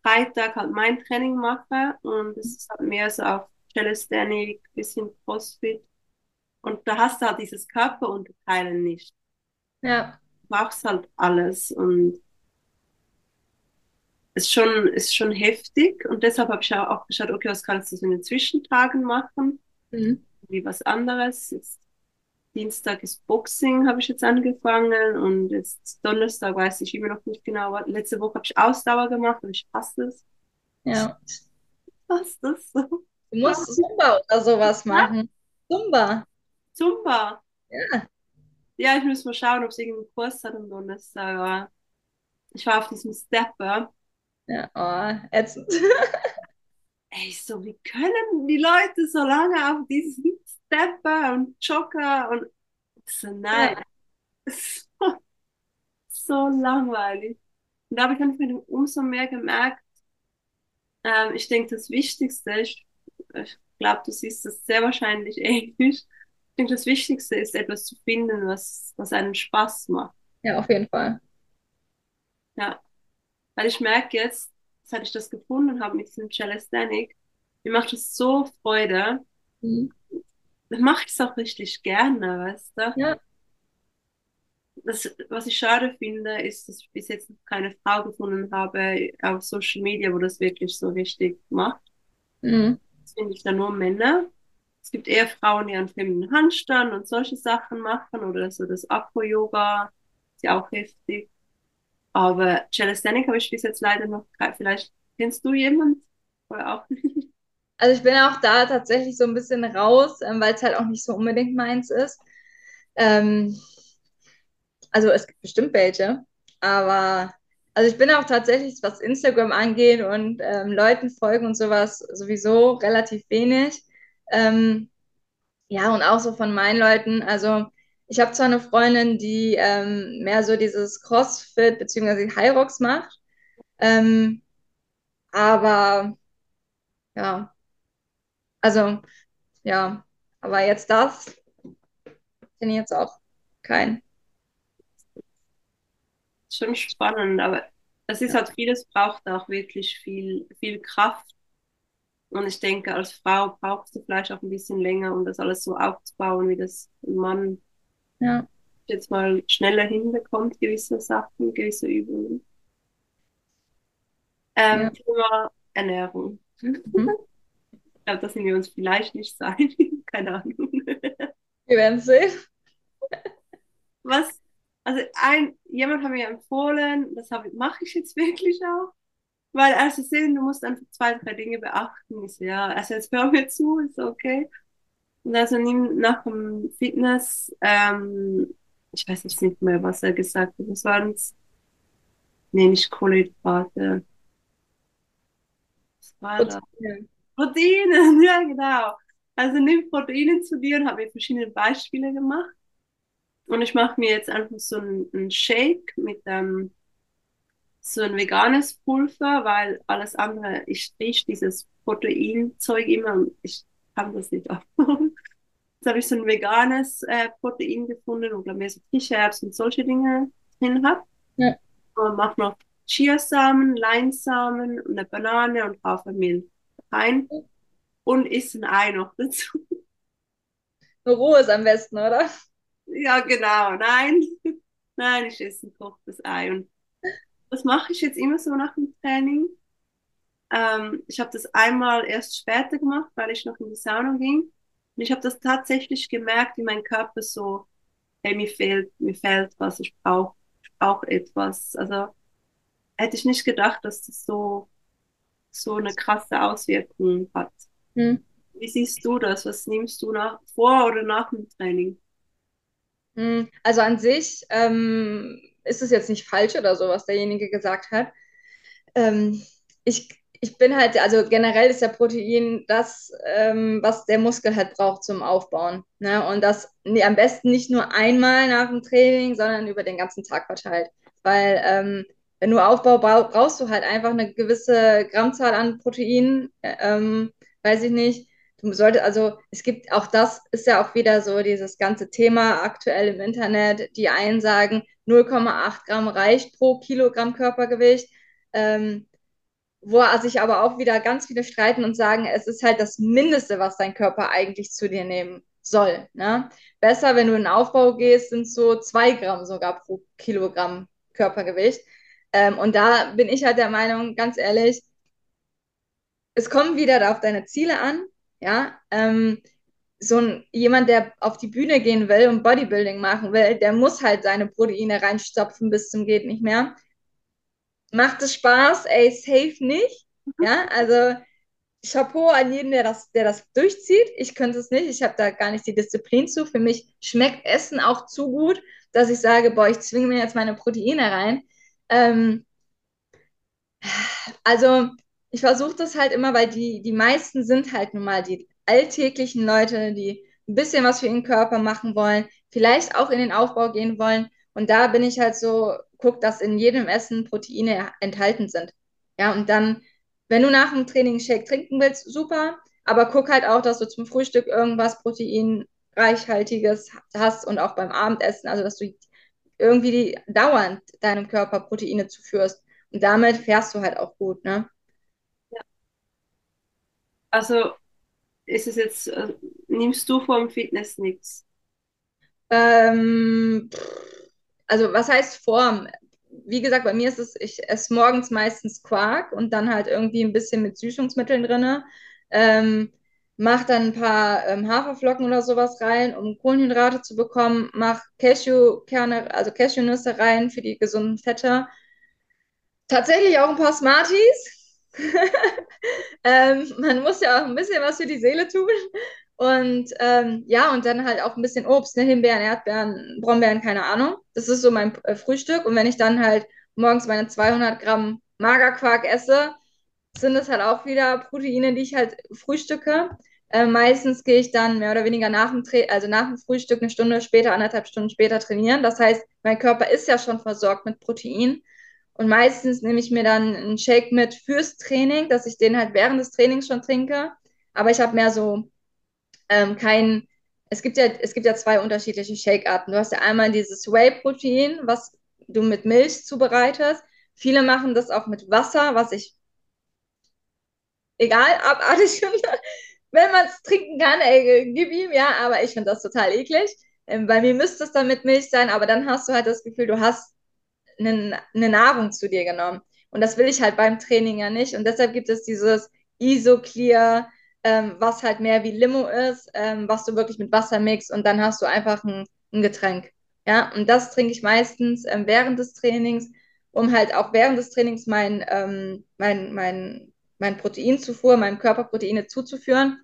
Freitag halt mein Training mache und es ist halt mehr so auf Calisthenic, bisschen Crossfit. Und da hast du halt dieses Körperunterteilen nicht. Ja. Du brauchst halt alles und ist schon, ist schon heftig und deshalb habe ich auch geschaut, okay, was kannst du so in den Zwischentagen machen? Mhm. Wie was anderes. Jetzt Dienstag ist Boxing, habe ich jetzt angefangen und jetzt Donnerstag weiß ich immer noch nicht genau. Letzte Woche habe ich Ausdauer gemacht und ich hasse es. Ja. Ich hasse das so. Du musst Zumba oder sowas machen. Zumba. Zumba. Ja. Ja, ich muss mal schauen, ob es irgendeinen Kurs hat am Donnerstag. Aber ich war auf diesem Stepper. Ja, oh, ätzend. [LAUGHS] Ey, so, wie können die Leute so lange auf diesen Stepper und Jogger und so, nein. Ja. So, so langweilig. Und da habe ich einfach umso mehr gemerkt, ähm, ich denke, das Wichtigste, ich, ich glaube, du siehst das sehr wahrscheinlich ähnlich. Ich denke, das Wichtigste ist, etwas zu finden, was, was einen Spaß macht. Ja, auf jeden Fall. Ja. Weil ich merke jetzt, seit ich das gefunden habe mit diesem Calisthenic, mir macht es so Freude. Mhm. Dann mache ich es auch richtig gerne, weißt du? Ja. Das, was ich schade finde, ist, dass ich bis jetzt noch keine Frau gefunden habe auf Social Media, wo das wirklich so richtig macht. Mhm. Das finde ich dann nur Männer. Es gibt eher Frauen, die einen femininen Handstand und solche Sachen machen oder so das Acro-Yoga, ist ja auch heftig. Aber Calisthenic habe ich bis jetzt leider noch, vielleicht kennst du jemanden? Oder auch nicht? [LAUGHS] Also ich bin auch da tatsächlich so ein bisschen raus, ähm, weil es halt auch nicht so unbedingt meins ist. Ähm, also es gibt bestimmt welche, aber also ich bin auch tatsächlich, was Instagram angeht und ähm, Leuten folgen und sowas, sowieso relativ wenig. Ähm, ja, und auch so von meinen Leuten. Also ich habe zwar eine Freundin, die ähm, mehr so dieses CrossFit bzw. Rocks macht, ähm, aber ja, also ja, aber jetzt das bin ich jetzt auch kein. Schon spannend, aber das ist halt vieles braucht auch wirklich viel, viel Kraft. Und ich denke, als Frau brauchst du vielleicht auch ein bisschen länger, um das alles so aufzubauen, wie das ein Mann ja. jetzt mal schneller hinbekommt, gewisse Sachen, gewisse Übungen. Ähm, ja. Thema Ernährung. Mhm. Ich glaube, das sind wir uns vielleicht nicht sein. [LAUGHS] Keine Ahnung. Wir werden sehen. Was, also ein, jemand hat mir empfohlen, das mache ich jetzt wirklich auch, weil also sehen, du musst einfach zwei, drei Dinge beachten. Ich so, ja, also jetzt hör mir zu, ist okay. Und also nimm nach dem Fitness, ähm, ich weiß jetzt nicht mehr, was er gesagt hat, das waren es, nee, nicht Kohlenhydrate. Was war das? Proteine, [LAUGHS] ja genau. Also nimm Proteine zu dir und habe mir verschiedene Beispiele gemacht. Und ich mache mir jetzt einfach so einen, Shake mit ähm, so ein veganes Pulver, weil alles andere, ich rieche dieses Proteinzeug immer und ich kann das nicht auf. [LAUGHS] Jetzt habe ich so ein veganes äh, Protein gefunden, wo ich so Kichererbsen und solche Dinge drin hat. Ja. Und mache noch Chiasamen, Leinsamen, eine Banane und Hafermilch rein und isst ein Ei noch dazu. [LAUGHS] Nur roh ist am besten, oder? Ja, genau. Nein, [LAUGHS] nein, ich esse ein kochtes Ei. Und das mache ich jetzt immer so nach dem Training. Ähm, ich habe das einmal erst später gemacht, weil ich noch in die Sauna ging. Und ich habe das tatsächlich gemerkt, wie mein Körper so, hey, mir fehlt, mir fehlt was, ich brauche ich brauch etwas. Also hätte ich nicht gedacht, dass das so so eine krasse Auswirkung hat. Hm. Wie siehst du das? Was nimmst du nach, vor oder nach dem Training? Hm. Also an sich ähm, ist es jetzt nicht falsch oder so, was derjenige gesagt hat. Ähm, ich, ich bin halt, also generell ist ja Protein das, ähm, was der Muskel halt braucht zum Aufbauen. Ne? Und das nee, am besten nicht nur einmal nach dem Training, sondern über den ganzen Tag verteilt. Weil ähm, wenn du Aufbau brauchst du halt einfach eine gewisse Grammzahl an Protein, ähm, weiß ich nicht. Du solltest, also es gibt auch das, ist ja auch wieder so dieses ganze Thema aktuell im Internet. Die einen sagen, 0,8 Gramm reicht pro Kilogramm Körpergewicht. Ähm, wo sich aber auch wieder ganz viele streiten und sagen, es ist halt das Mindeste, was dein Körper eigentlich zu dir nehmen soll. Ne? Besser, wenn du in den Aufbau gehst, sind so zwei Gramm sogar pro Kilogramm Körpergewicht. Ähm, und da bin ich halt der Meinung, ganz ehrlich, es kommt wieder auf deine Ziele an. Ja, ähm, so ein, jemand, der auf die Bühne gehen will und Bodybuilding machen will, der muss halt seine Proteine reinstopfen bis zum geht nicht mehr. Macht es Spaß? Ey, safe nicht. Ja, also Chapeau an jeden, der das, der das durchzieht. Ich könnte es nicht. Ich habe da gar nicht die Disziplin zu. Für mich schmeckt Essen auch zu gut, dass ich sage, boah, ich zwinge mir jetzt meine Proteine rein. Ähm, also ich versuche das halt immer, weil die, die meisten sind halt nun mal die alltäglichen Leute, die ein bisschen was für ihren Körper machen wollen, vielleicht auch in den Aufbau gehen wollen. Und da bin ich halt so, guck, dass in jedem Essen Proteine enthalten sind. Ja, und dann, wenn du nach dem Training Shake trinken willst, super. Aber guck halt auch, dass du zum Frühstück irgendwas proteinreichhaltiges hast und auch beim Abendessen, also dass du irgendwie die, dauernd deinem Körper Proteine zuführst. Und damit fährst du halt auch gut, ne? Also ist es jetzt, äh, nimmst du vom Fitness nichts? Ähm, also was heißt Form? Wie gesagt, bei mir ist es, ich esse morgens meistens Quark und dann halt irgendwie ein bisschen mit Süßungsmitteln drin. Ähm, mach dann ein paar ähm, Haferflocken oder sowas rein, um Kohlenhydrate zu bekommen. Mach Cashewkerne, also Cashewnüsse rein für die gesunden Fette. Tatsächlich auch ein paar Smarties [LAUGHS] ähm, man muss ja auch ein bisschen was für die Seele tun. Und ähm, ja, und dann halt auch ein bisschen Obst, ne? Himbeeren, Erdbeeren, Brombeeren, keine Ahnung. Das ist so mein äh, Frühstück. Und wenn ich dann halt morgens meine 200 Gramm Magerquark esse, sind das halt auch wieder Proteine, die ich halt frühstücke. Äh, meistens gehe ich dann mehr oder weniger nach dem, Tra also nach dem Frühstück eine Stunde später, anderthalb Stunden später trainieren. Das heißt, mein Körper ist ja schon versorgt mit Protein. Und meistens nehme ich mir dann einen Shake mit fürs Training, dass ich den halt während des Trainings schon trinke. Aber ich habe mehr so ähm, kein, es gibt ja, es gibt ja zwei unterschiedliche Shake-Arten. Du hast ja einmal dieses Whey-Protein, was du mit Milch zubereitest. Viele machen das auch mit Wasser, was ich egal, abartig finde. Wenn man es trinken kann, ey, gib ihm, ja, aber ich finde das total eklig. Ähm, bei mir müsste es dann mit Milch sein, aber dann hast du halt das Gefühl, du hast eine, eine Nahrung zu dir genommen. Und das will ich halt beim Training ja nicht. Und deshalb gibt es dieses Isoclear, ähm, was halt mehr wie Limo ist, ähm, was du wirklich mit Wasser mixt und dann hast du einfach ein, ein Getränk. Ja, und das trinke ich meistens ähm, während des Trainings, um halt auch während des Trainings mein, ähm, mein, mein, mein Proteinzufuhr, meinem Körper Proteine zuzuführen.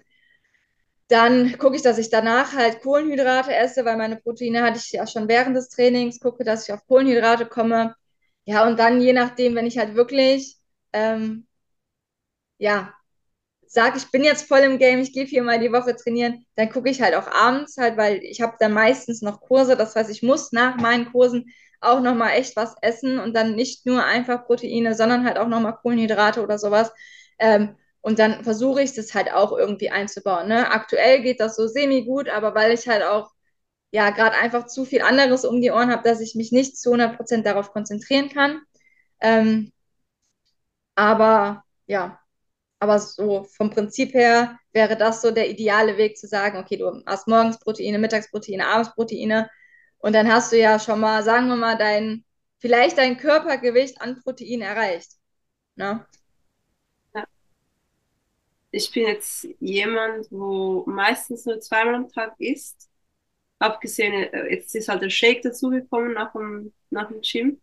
Dann gucke ich, dass ich danach halt Kohlenhydrate esse, weil meine Proteine hatte ich ja schon während des Trainings. Gucke, dass ich auf Kohlenhydrate komme. Ja, und dann je nachdem, wenn ich halt wirklich, ähm, ja, sage, ich bin jetzt voll im Game, ich gehe viermal die Woche trainieren, dann gucke ich halt auch abends halt, weil ich habe dann meistens noch Kurse. Das heißt, ich muss nach meinen Kursen auch nochmal echt was essen und dann nicht nur einfach Proteine, sondern halt auch nochmal Kohlenhydrate oder sowas. Ähm, und dann versuche ich das halt auch irgendwie einzubauen. Ne? Aktuell geht das so semi-gut, aber weil ich halt auch ja gerade einfach zu viel anderes um die Ohren habe, dass ich mich nicht zu 100% darauf konzentrieren kann. Ähm, aber ja, aber so vom Prinzip her wäre das so der ideale Weg zu sagen, okay, du hast morgens Proteine, Mittagsproteine, Abendsproteine und dann hast du ja schon mal, sagen wir mal, dein, vielleicht dein Körpergewicht an Protein erreicht. Ne? Ich bin jetzt jemand, wo meistens nur zweimal am Tag isst. Abgesehen, äh, jetzt ist halt der Shake dazugekommen nach dem, nach dem Gym.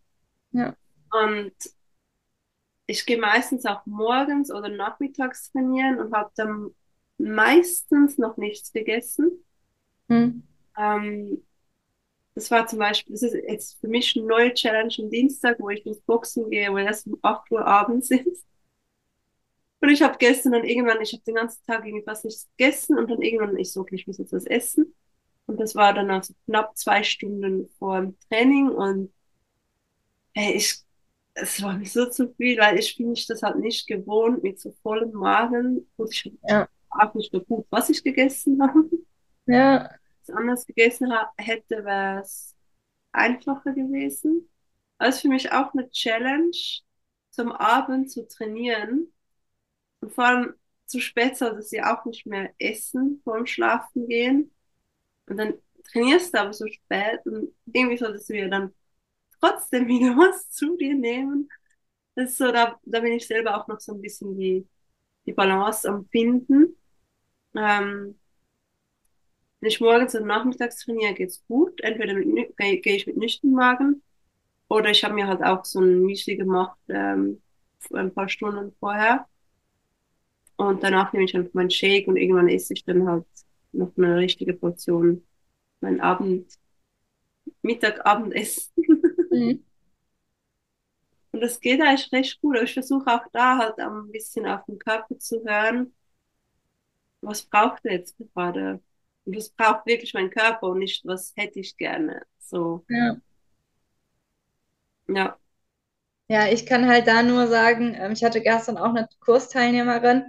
Ja. Und ich gehe meistens auch morgens oder nachmittags trainieren und habe dann meistens noch nichts gegessen. Hm. Ähm, das war zum Beispiel, das ist jetzt für mich eine neue Challenge am Dienstag, wo ich ins Boxen gehe, wo es um 8 Uhr abends ist. Und ich habe gestern dann irgendwann, ich habe den ganzen Tag irgendwie fast nichts gegessen und dann irgendwann, ich so, okay, ich muss jetzt was essen. Und das war dann also knapp zwei Stunden vor dem Training und hey, ich, es war mir so zu viel, weil ich bin mich das halt nicht gewohnt mit so vollem Magen. Und ich ja. auch nicht so gut, was ich gegessen [LAUGHS] habe. Ja. Wenn ich anders gegessen hätte, wäre es einfacher gewesen. Also für mich auch eine Challenge, zum Abend zu trainieren und vor allem zu spät solltest du auch nicht mehr essen vor dem Schlafen gehen. Und dann trainierst du aber so spät und irgendwie solltest du ja dann trotzdem [LAUGHS] wieder was zu dir nehmen. das ist so, da, da bin ich selber auch noch so ein bisschen die, die Balance am Finden. Ähm, wenn ich morgens und nachmittags trainiere, geht's gut. Entweder gehe ich mit nüchternem Magen oder ich habe mir halt auch so ein Müsli gemacht ähm, ein paar Stunden vorher. Und danach nehme ich einfach meinen Shake und irgendwann esse ich dann halt noch eine richtige Portion mein Abend, Mittag, Abendessen. Mhm. [LAUGHS] Und das geht eigentlich recht gut. Aber ich versuche auch da halt ein bisschen auf den Körper zu hören. Was braucht er jetzt gerade? Und das braucht wirklich mein Körper und nicht, was hätte ich gerne. So. Ja. Ja. Ja, ich kann halt da nur sagen, ähm, ich hatte gestern auch eine Kursteilnehmerin,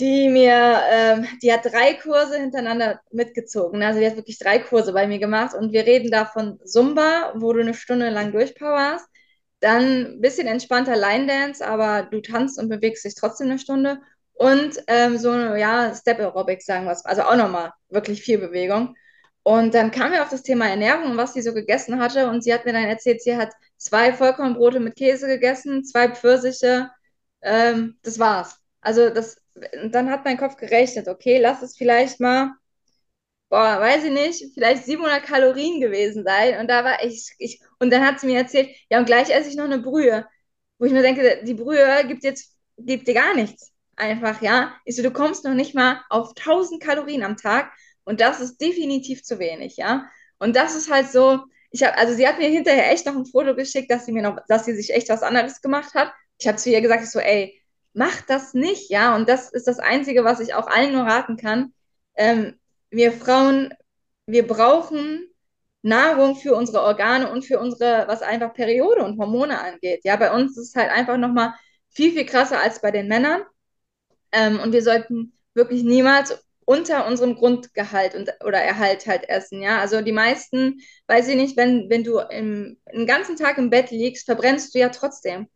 die mir, ähm, die hat drei Kurse hintereinander mitgezogen. Also die hat wirklich drei Kurse bei mir gemacht und wir reden da von Zumba, wo du eine Stunde lang durchpowerst. Dann ein bisschen entspannter Line Dance, aber du tanzt und bewegst dich trotzdem eine Stunde. Und ähm, so, ja, Step Aerobics, sagen wir es. Also auch nochmal wirklich viel Bewegung. Und dann kam wir auf das Thema Ernährung und was sie so gegessen hatte. Und sie hat mir dann erzählt, sie hat zwei Vollkornbrote mit Käse gegessen, zwei Pfirsiche. Ähm, das war's. Also das, dann hat mein Kopf gerechnet, okay, lass es vielleicht mal, boah, weiß ich nicht, vielleicht 700 Kalorien gewesen sein. Und da war ich, ich und dann hat sie mir erzählt, ja, und gleich esse ich noch eine Brühe. Wo ich mir denke, die Brühe gibt jetzt, gibt dir gar nichts. Einfach, ja. Ich so, du kommst noch nicht mal auf 1000 Kalorien am Tag und das ist definitiv zu wenig, ja. Und das ist halt so, ich habe, also sie hat mir hinterher echt noch ein Foto geschickt, dass sie mir noch, dass sie sich echt was anderes gemacht hat. Ich habe zu ihr gesagt, ich so, ey, mach das nicht, ja. Und das ist das Einzige, was ich auch allen nur raten kann. Ähm, wir Frauen, wir brauchen Nahrung für unsere Organe und für unsere, was einfach Periode und Hormone angeht. Ja, bei uns ist es halt einfach nochmal viel, viel krasser als bei den Männern. Ähm, und wir sollten wirklich niemals unter unserem Grundgehalt und, oder Erhalt halt essen. Ja, also die meisten, weiß ich nicht, wenn, wenn du im, einen ganzen Tag im Bett liegst, verbrennst du ja trotzdem.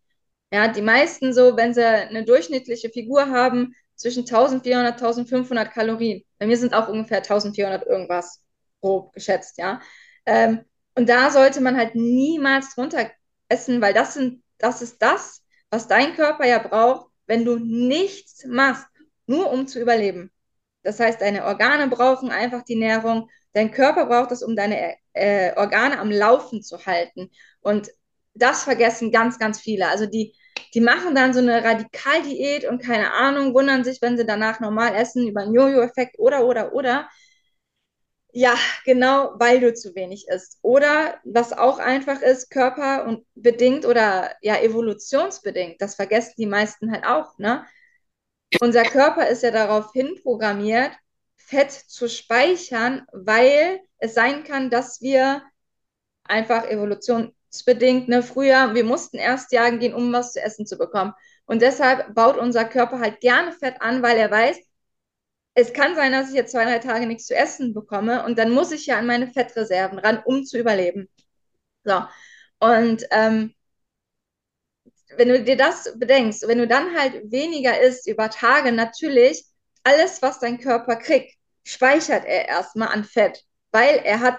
Ja, die meisten so, wenn sie eine durchschnittliche Figur haben, zwischen 1400, 1500 Kalorien. Bei mir sind auch ungefähr 1400 irgendwas grob geschätzt, ja. Ähm, und da sollte man halt niemals drunter essen, weil das sind, das ist das, was dein Körper ja braucht, wenn du nichts machst, nur um zu überleben. Das heißt, deine Organe brauchen einfach die Nährung, dein Körper braucht es, um deine äh, Organe am Laufen zu halten. Und das vergessen ganz, ganz viele. Also die, die machen dann so eine Radikaldiät und keine Ahnung, wundern sich, wenn sie danach normal essen über einen Jojo-Effekt oder, oder, oder. Ja, genau, weil du zu wenig isst. Oder was auch einfach ist, körper- und bedingt oder ja, evolutionsbedingt, das vergessen die meisten halt auch, ne? Unser Körper ist ja darauf hin programmiert, Fett zu speichern, weil es sein kann, dass wir einfach evolutionsbedingt, ne, früher, wir mussten erst jagen gehen, um was zu essen zu bekommen. Und deshalb baut unser Körper halt gerne Fett an, weil er weiß, es kann sein, dass ich jetzt zwei, drei Tage nichts zu essen bekomme und dann muss ich ja an meine Fettreserven ran, um zu überleben. So. Und ähm, wenn du dir das bedenkst, wenn du dann halt weniger isst über Tage, natürlich, alles, was dein Körper kriegt, speichert er erstmal an Fett, weil er hat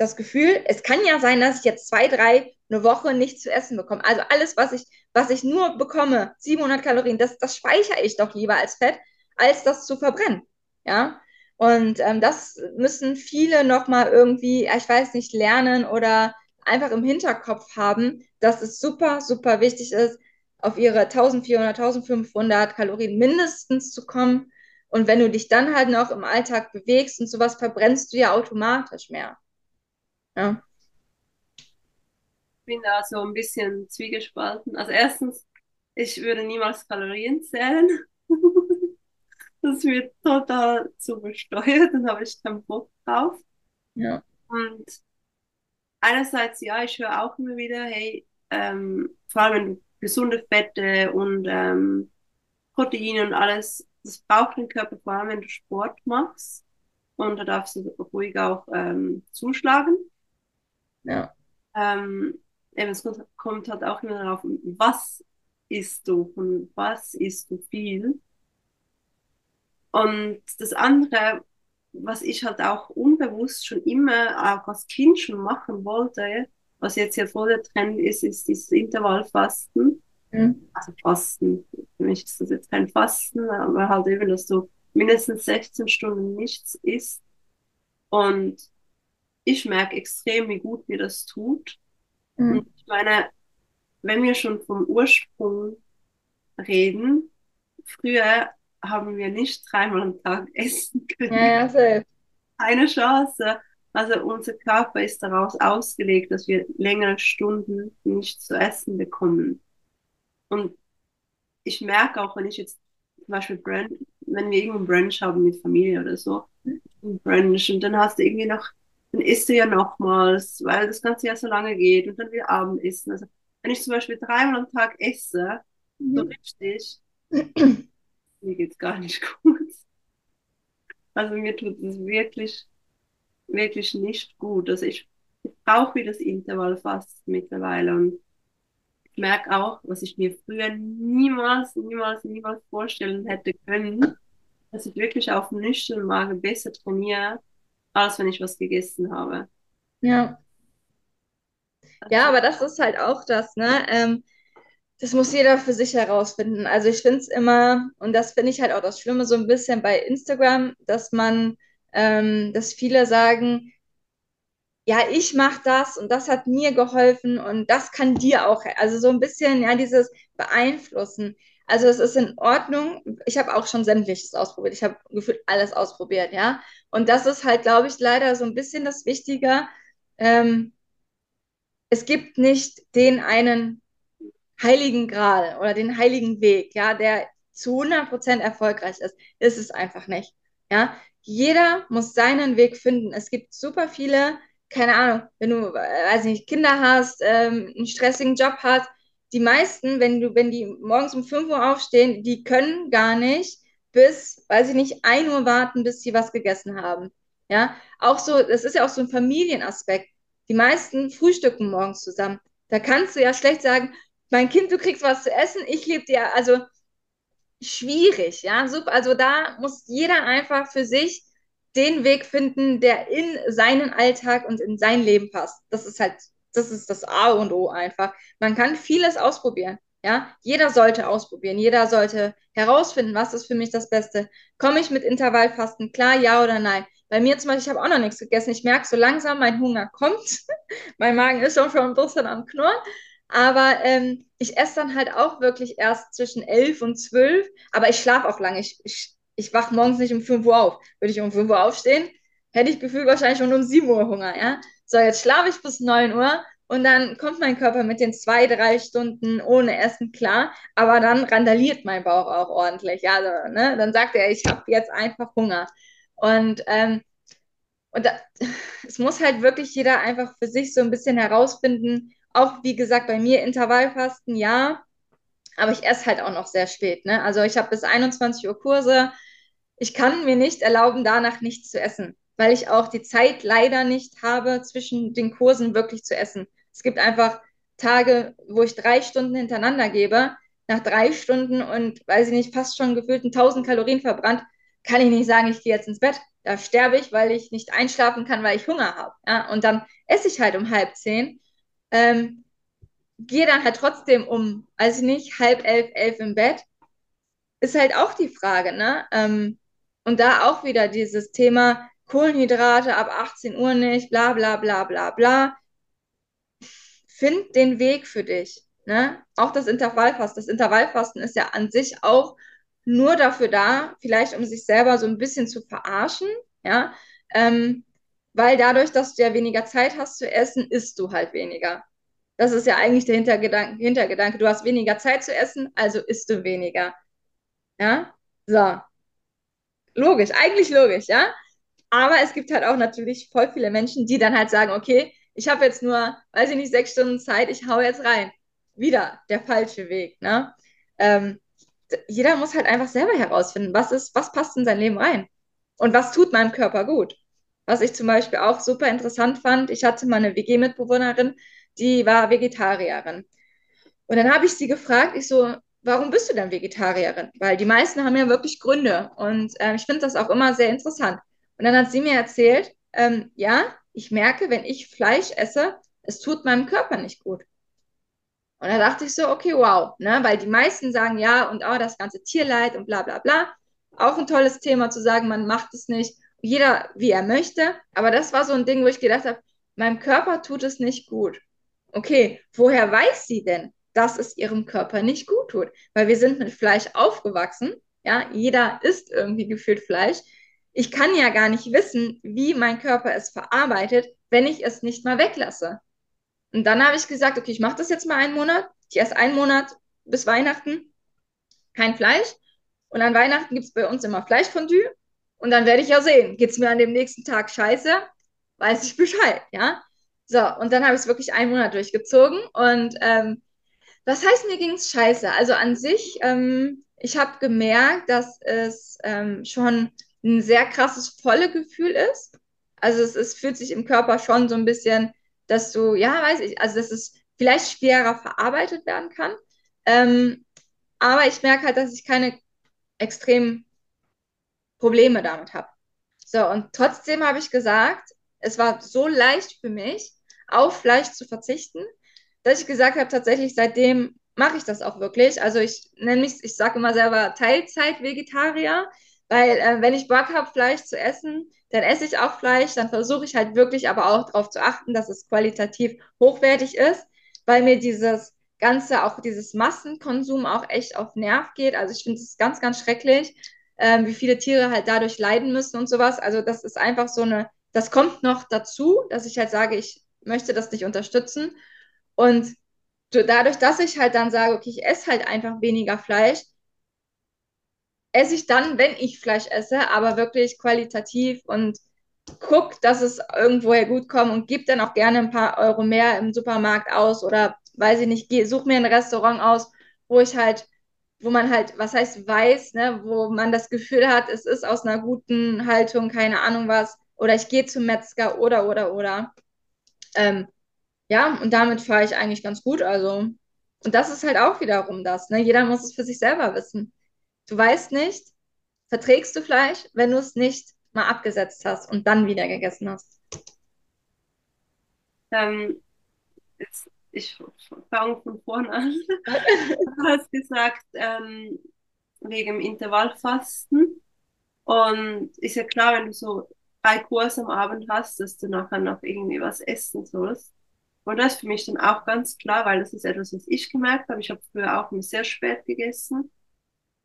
das Gefühl, es kann ja sein, dass ich jetzt zwei, drei, eine Woche nichts zu essen bekomme. Also alles, was ich, was ich nur bekomme, 700 Kalorien, das, das speichere ich doch lieber als Fett, als das zu verbrennen. Ja. Und ähm, das müssen viele nochmal irgendwie, ich weiß nicht, lernen oder einfach im Hinterkopf haben, dass es super, super wichtig ist, auf ihre 1400, 1500 Kalorien mindestens zu kommen. Und wenn du dich dann halt noch im Alltag bewegst und sowas, verbrennst du ja automatisch mehr. Ja. Ich bin da so ein bisschen zwiegespalten. Also erstens, ich würde niemals Kalorien zählen. [LAUGHS] das wird total zu besteuert, dann habe ich keinen Bock drauf. Ja. Und einerseits, ja, ich höre auch immer wieder, hey, ähm, vor allem wenn du gesunde Fette und ähm, Proteine und alles, das braucht dein Körper, vor allem wenn du Sport machst. Und da darfst du ruhig auch ähm, zuschlagen. Ja. Ähm, eben, es kommt, halt auch immer darauf, was isst du und was isst du viel. Und das andere, was ich halt auch unbewusst schon immer auch als Kind schon machen wollte, was jetzt ja voll der Trend ist, ist dieses Intervallfasten. Mhm. Also Fasten. Für mich ist das jetzt kein Fasten, aber halt eben, dass du mindestens 16 Stunden nichts isst. Und ich merke extrem, wie gut mir das tut. Mhm. Und ich meine, wenn wir schon vom Ursprung reden, früher haben wir nicht dreimal am Tag [LAUGHS] essen können. Ja, ja, Keine Chance. Also unser Körper ist daraus ausgelegt, dass wir längere Stunden nicht zu essen bekommen. Und ich merke auch, wenn ich jetzt zum Beispiel Brunch, wenn wir irgendeinen Brunch haben mit Familie oder so, Brunch und dann hast du irgendwie noch, dann isst du ja nochmals, weil das Ganze ja so lange geht und dann wieder Abendessen. Also wenn ich zum Beispiel dreimal am Tag esse, mhm. so richtig, [CLEARS THROAT] mir geht's gar nicht [LAUGHS] gut. Also mir tut es wirklich, wirklich nicht gut. Also ich, ich brauche wieder das Intervall fast mittlerweile und ich merke auch, was ich mir früher niemals, niemals, niemals vorstellen hätte können, dass ich wirklich auf dem Magen besser trainiere, als wenn ich was gegessen habe. Ja. Ja, aber das ist halt auch das, ne? Ähm, das muss jeder für sich herausfinden. Also ich finde es immer, und das finde ich halt auch das Schlimme so ein bisschen bei Instagram, dass man, ähm, dass viele sagen, ja, ich mache das und das hat mir geholfen und das kann dir auch, also so ein bisschen, ja, dieses Beeinflussen. Also es ist in Ordnung. Ich habe auch schon sämtliches ausprobiert. Ich habe gefühlt alles ausprobiert, ja. Und das ist halt, glaube ich, leider so ein bisschen das Wichtige. Ähm, es gibt nicht den einen heiligen Gral oder den heiligen Weg, ja, der zu 100% erfolgreich ist. Ist es einfach nicht, ja. Jeder muss seinen Weg finden. Es gibt super viele, keine Ahnung, wenn du, weiß nicht, Kinder hast, ähm, einen stressigen Job hast, die meisten, wenn du, wenn die morgens um 5 Uhr aufstehen, die können gar nicht bis, weiß ich nicht, 1 Uhr warten, bis sie was gegessen haben. Ja, auch so, das ist ja auch so ein Familienaspekt. Die meisten frühstücken morgens zusammen. Da kannst du ja schlecht sagen, mein Kind, du kriegst was zu essen, ich lebe dir, also schwierig, ja, super. Also da muss jeder einfach für sich den Weg finden, der in seinen Alltag und in sein Leben passt. Das ist halt das ist das A und O einfach. Man kann vieles ausprobieren. Ja, jeder sollte ausprobieren. Jeder sollte herausfinden, was ist für mich das Beste. Komme ich mit Intervallfasten klar, ja oder nein? Bei mir zum Beispiel, ich habe auch noch nichts gegessen. Ich merke so langsam, mein Hunger kommt. [LAUGHS] mein Magen ist schon ein bisschen am Knurren. Aber ähm, ich esse dann halt auch wirklich erst zwischen elf und zwölf. Aber ich schlafe auch lange. Ich, ich, ich wach morgens nicht um 5 Uhr auf. Würde ich um 5 Uhr aufstehen, hätte ich gefühlt wahrscheinlich schon um 7 Uhr Hunger. Ja? so, jetzt schlafe ich bis 9 Uhr und dann kommt mein Körper mit den zwei, drei Stunden ohne Essen klar, aber dann randaliert mein Bauch auch ordentlich. Also, ne? Dann sagt er, ich habe jetzt einfach Hunger. Und, ähm, und da, [LAUGHS] es muss halt wirklich jeder einfach für sich so ein bisschen herausfinden. Auch wie gesagt, bei mir Intervallfasten, ja, aber ich esse halt auch noch sehr spät. Ne? Also ich habe bis 21 Uhr Kurse. Ich kann mir nicht erlauben, danach nichts zu essen weil ich auch die Zeit leider nicht habe, zwischen den Kursen wirklich zu essen. Es gibt einfach Tage, wo ich drei Stunden hintereinander gebe. Nach drei Stunden und, weiß ich nicht, fast schon gefühlt 1000 Kalorien verbrannt, kann ich nicht sagen, ich gehe jetzt ins Bett. Da sterbe ich, weil ich nicht einschlafen kann, weil ich Hunger habe. Ja? Und dann esse ich halt um halb zehn. Ähm, gehe dann halt trotzdem um, weiß ich nicht, halb elf, elf im Bett. Ist halt auch die Frage, ne? Ähm, und da auch wieder dieses Thema, Kohlenhydrate ab 18 Uhr nicht, bla bla bla bla bla. Find den Weg für dich. Ne? Auch das Intervallfasten. Das Intervallfasten ist ja an sich auch nur dafür da, vielleicht um sich selber so ein bisschen zu verarschen, ja, ähm, weil dadurch, dass du ja weniger Zeit hast zu essen, isst du halt weniger. Das ist ja eigentlich der Hintergedanke. Hintergedanke. Du hast weniger Zeit zu essen, also isst du weniger. Ja, so. Logisch, eigentlich logisch, ja. Aber es gibt halt auch natürlich voll viele Menschen, die dann halt sagen, okay, ich habe jetzt nur, weiß ich nicht, sechs Stunden Zeit, ich hau jetzt rein. Wieder der falsche Weg. Ne? Ähm, jeder muss halt einfach selber herausfinden, was ist, was passt in sein Leben rein und was tut meinem Körper gut. Was ich zum Beispiel auch super interessant fand, ich hatte mal eine WG-Mitbewohnerin, die war Vegetarierin. Und dann habe ich sie gefragt, ich so, warum bist du denn Vegetarierin? Weil die meisten haben ja wirklich Gründe. Und äh, ich finde das auch immer sehr interessant. Und dann hat sie mir erzählt, ähm, ja, ich merke, wenn ich Fleisch esse, es tut meinem Körper nicht gut. Und da dachte ich so, okay, wow, ne? weil die meisten sagen ja und oh, das ganze Tierleid und bla bla bla. Auch ein tolles Thema zu sagen, man macht es nicht, jeder wie er möchte. Aber das war so ein Ding, wo ich gedacht habe, meinem Körper tut es nicht gut. Okay, woher weiß sie denn, dass es ihrem Körper nicht gut tut? Weil wir sind mit Fleisch aufgewachsen. Ja, jeder isst irgendwie gefühlt Fleisch. Ich kann ja gar nicht wissen, wie mein Körper es verarbeitet, wenn ich es nicht mal weglasse. Und dann habe ich gesagt, okay, ich mache das jetzt mal einen Monat. Ich esse einen Monat bis Weihnachten kein Fleisch. Und an Weihnachten gibt es bei uns immer Fleischfondue. Und dann werde ich ja sehen, geht es mir an dem nächsten Tag scheiße, weiß ich Bescheid, ja. So, und dann habe ich es wirklich einen Monat durchgezogen. Und ähm, was heißt, mir ging es scheiße? Also an sich, ähm, ich habe gemerkt, dass es ähm, schon ein sehr krasses volle Gefühl ist. Also es, es fühlt sich im Körper schon so ein bisschen dass du, ja, weiß ich, also dass es vielleicht schwerer verarbeitet werden kann. Ähm, aber ich merke halt, dass ich keine extremen Probleme damit habe. So, und trotzdem habe ich gesagt, es war so leicht für mich, auf Fleisch zu verzichten, dass ich gesagt habe, tatsächlich seitdem mache ich das auch wirklich. Also ich nenne mich, ich sage immer selber Teilzeit-Vegetarier, weil äh, wenn ich Bock habe, Fleisch zu essen, dann esse ich auch Fleisch, dann versuche ich halt wirklich aber auch darauf zu achten, dass es qualitativ hochwertig ist, weil mir dieses Ganze, auch dieses Massenkonsum auch echt auf Nerv geht. Also ich finde es ganz, ganz schrecklich, ähm, wie viele Tiere halt dadurch leiden müssen und sowas. Also das ist einfach so eine, das kommt noch dazu, dass ich halt sage, ich möchte das nicht unterstützen. Und dadurch, dass ich halt dann sage, okay, ich esse halt einfach weniger Fleisch, esse ich dann, wenn ich Fleisch esse, aber wirklich qualitativ und guck, dass es irgendwoher gut kommt und gebe dann auch gerne ein paar Euro mehr im Supermarkt aus oder weiß ich nicht, geh, such mir ein Restaurant aus, wo ich halt, wo man halt, was heißt weiß, ne, wo man das Gefühl hat, es ist aus einer guten Haltung, keine Ahnung was, oder ich gehe zum Metzger oder oder oder. Ähm, ja, und damit fahre ich eigentlich ganz gut. Also, und das ist halt auch wiederum das, ne? Jeder muss es für sich selber wissen. Du weißt nicht, verträgst du Fleisch, wenn du es nicht mal abgesetzt hast und dann wieder gegessen hast. Ähm, jetzt, ich fange von vorne an. [LAUGHS] du hast gesagt, ähm, wegen Intervallfasten. Und ist ja klar, wenn du so drei Kurse am Abend hast, dass du nachher noch irgendwie was essen sollst. Und das ist für mich dann auch ganz klar, weil das ist etwas, was ich gemerkt habe. Ich habe früher auch immer sehr spät gegessen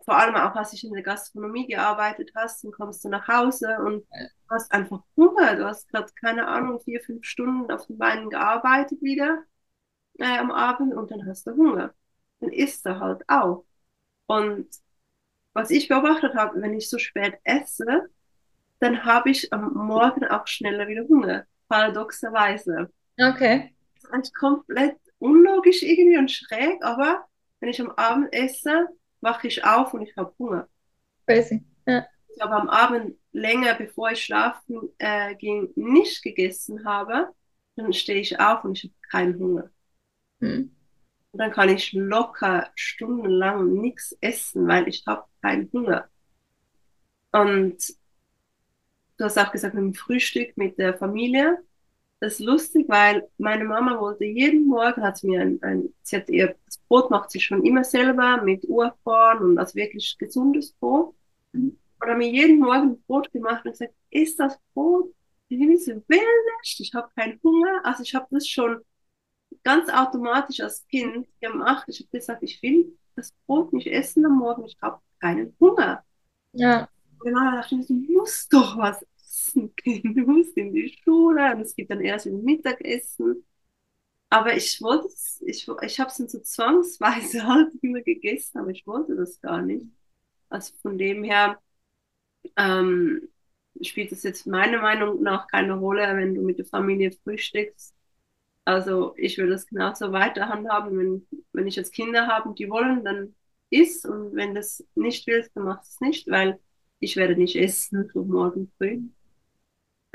vor allem auch, als ich in der Gastronomie gearbeitet hast, dann kommst du nach Hause und hast einfach Hunger. Du hast gerade, keine Ahnung, vier, fünf Stunden auf den Beinen gearbeitet wieder äh, am Abend und dann hast du Hunger. Dann isst du halt auch. Und was ich beobachtet habe, wenn ich so spät esse, dann habe ich am Morgen auch schneller wieder Hunger. Paradoxerweise. Okay. Das ist eigentlich komplett unlogisch irgendwie und schräg, aber wenn ich am Abend esse, wache ich auf und ich habe Hunger. Crazy. Ja. Ich habe am Abend länger, bevor ich schlafen äh, ging, nicht gegessen habe, dann stehe ich auf und ich habe keinen Hunger. Hm. Und dann kann ich locker stundenlang nichts essen, weil ich habe keinen Hunger. Und du hast auch gesagt, mit dem Frühstück mit der Familie. Das ist lustig, weil meine Mama wollte jeden Morgen, hat mir ein, ein sie hat ihr, das Brot macht sie schon immer selber mit Urkorn und also wirklich gesundes Brot. Mhm. Und hat mir jeden Morgen Brot gemacht und gesagt, ist das Brot? Ich will nicht, ich habe keinen Hunger. Also ich habe das schon ganz automatisch als Kind gemacht. Ich habe gesagt, ich will das Brot nicht essen am Morgen, ich habe keinen Hunger. Ja. Und dann dachte ich, du musst doch was Kind, du musst in die Schule und es gibt dann erst ein Mittagessen. Aber ich wollte es, ich, ich habe es dann so zwangsweise [LAUGHS] halt immer gegessen, aber ich wollte das gar nicht. Also von dem her ähm, spielt es jetzt meiner Meinung nach keine Rolle, wenn du mit der Familie frühstückst. Also ich würde das genauso weiter handhaben, wenn, wenn ich jetzt Kinder habe die wollen, dann isst und wenn das nicht willst, dann machst es nicht, weil ich werde nicht essen so morgen früh.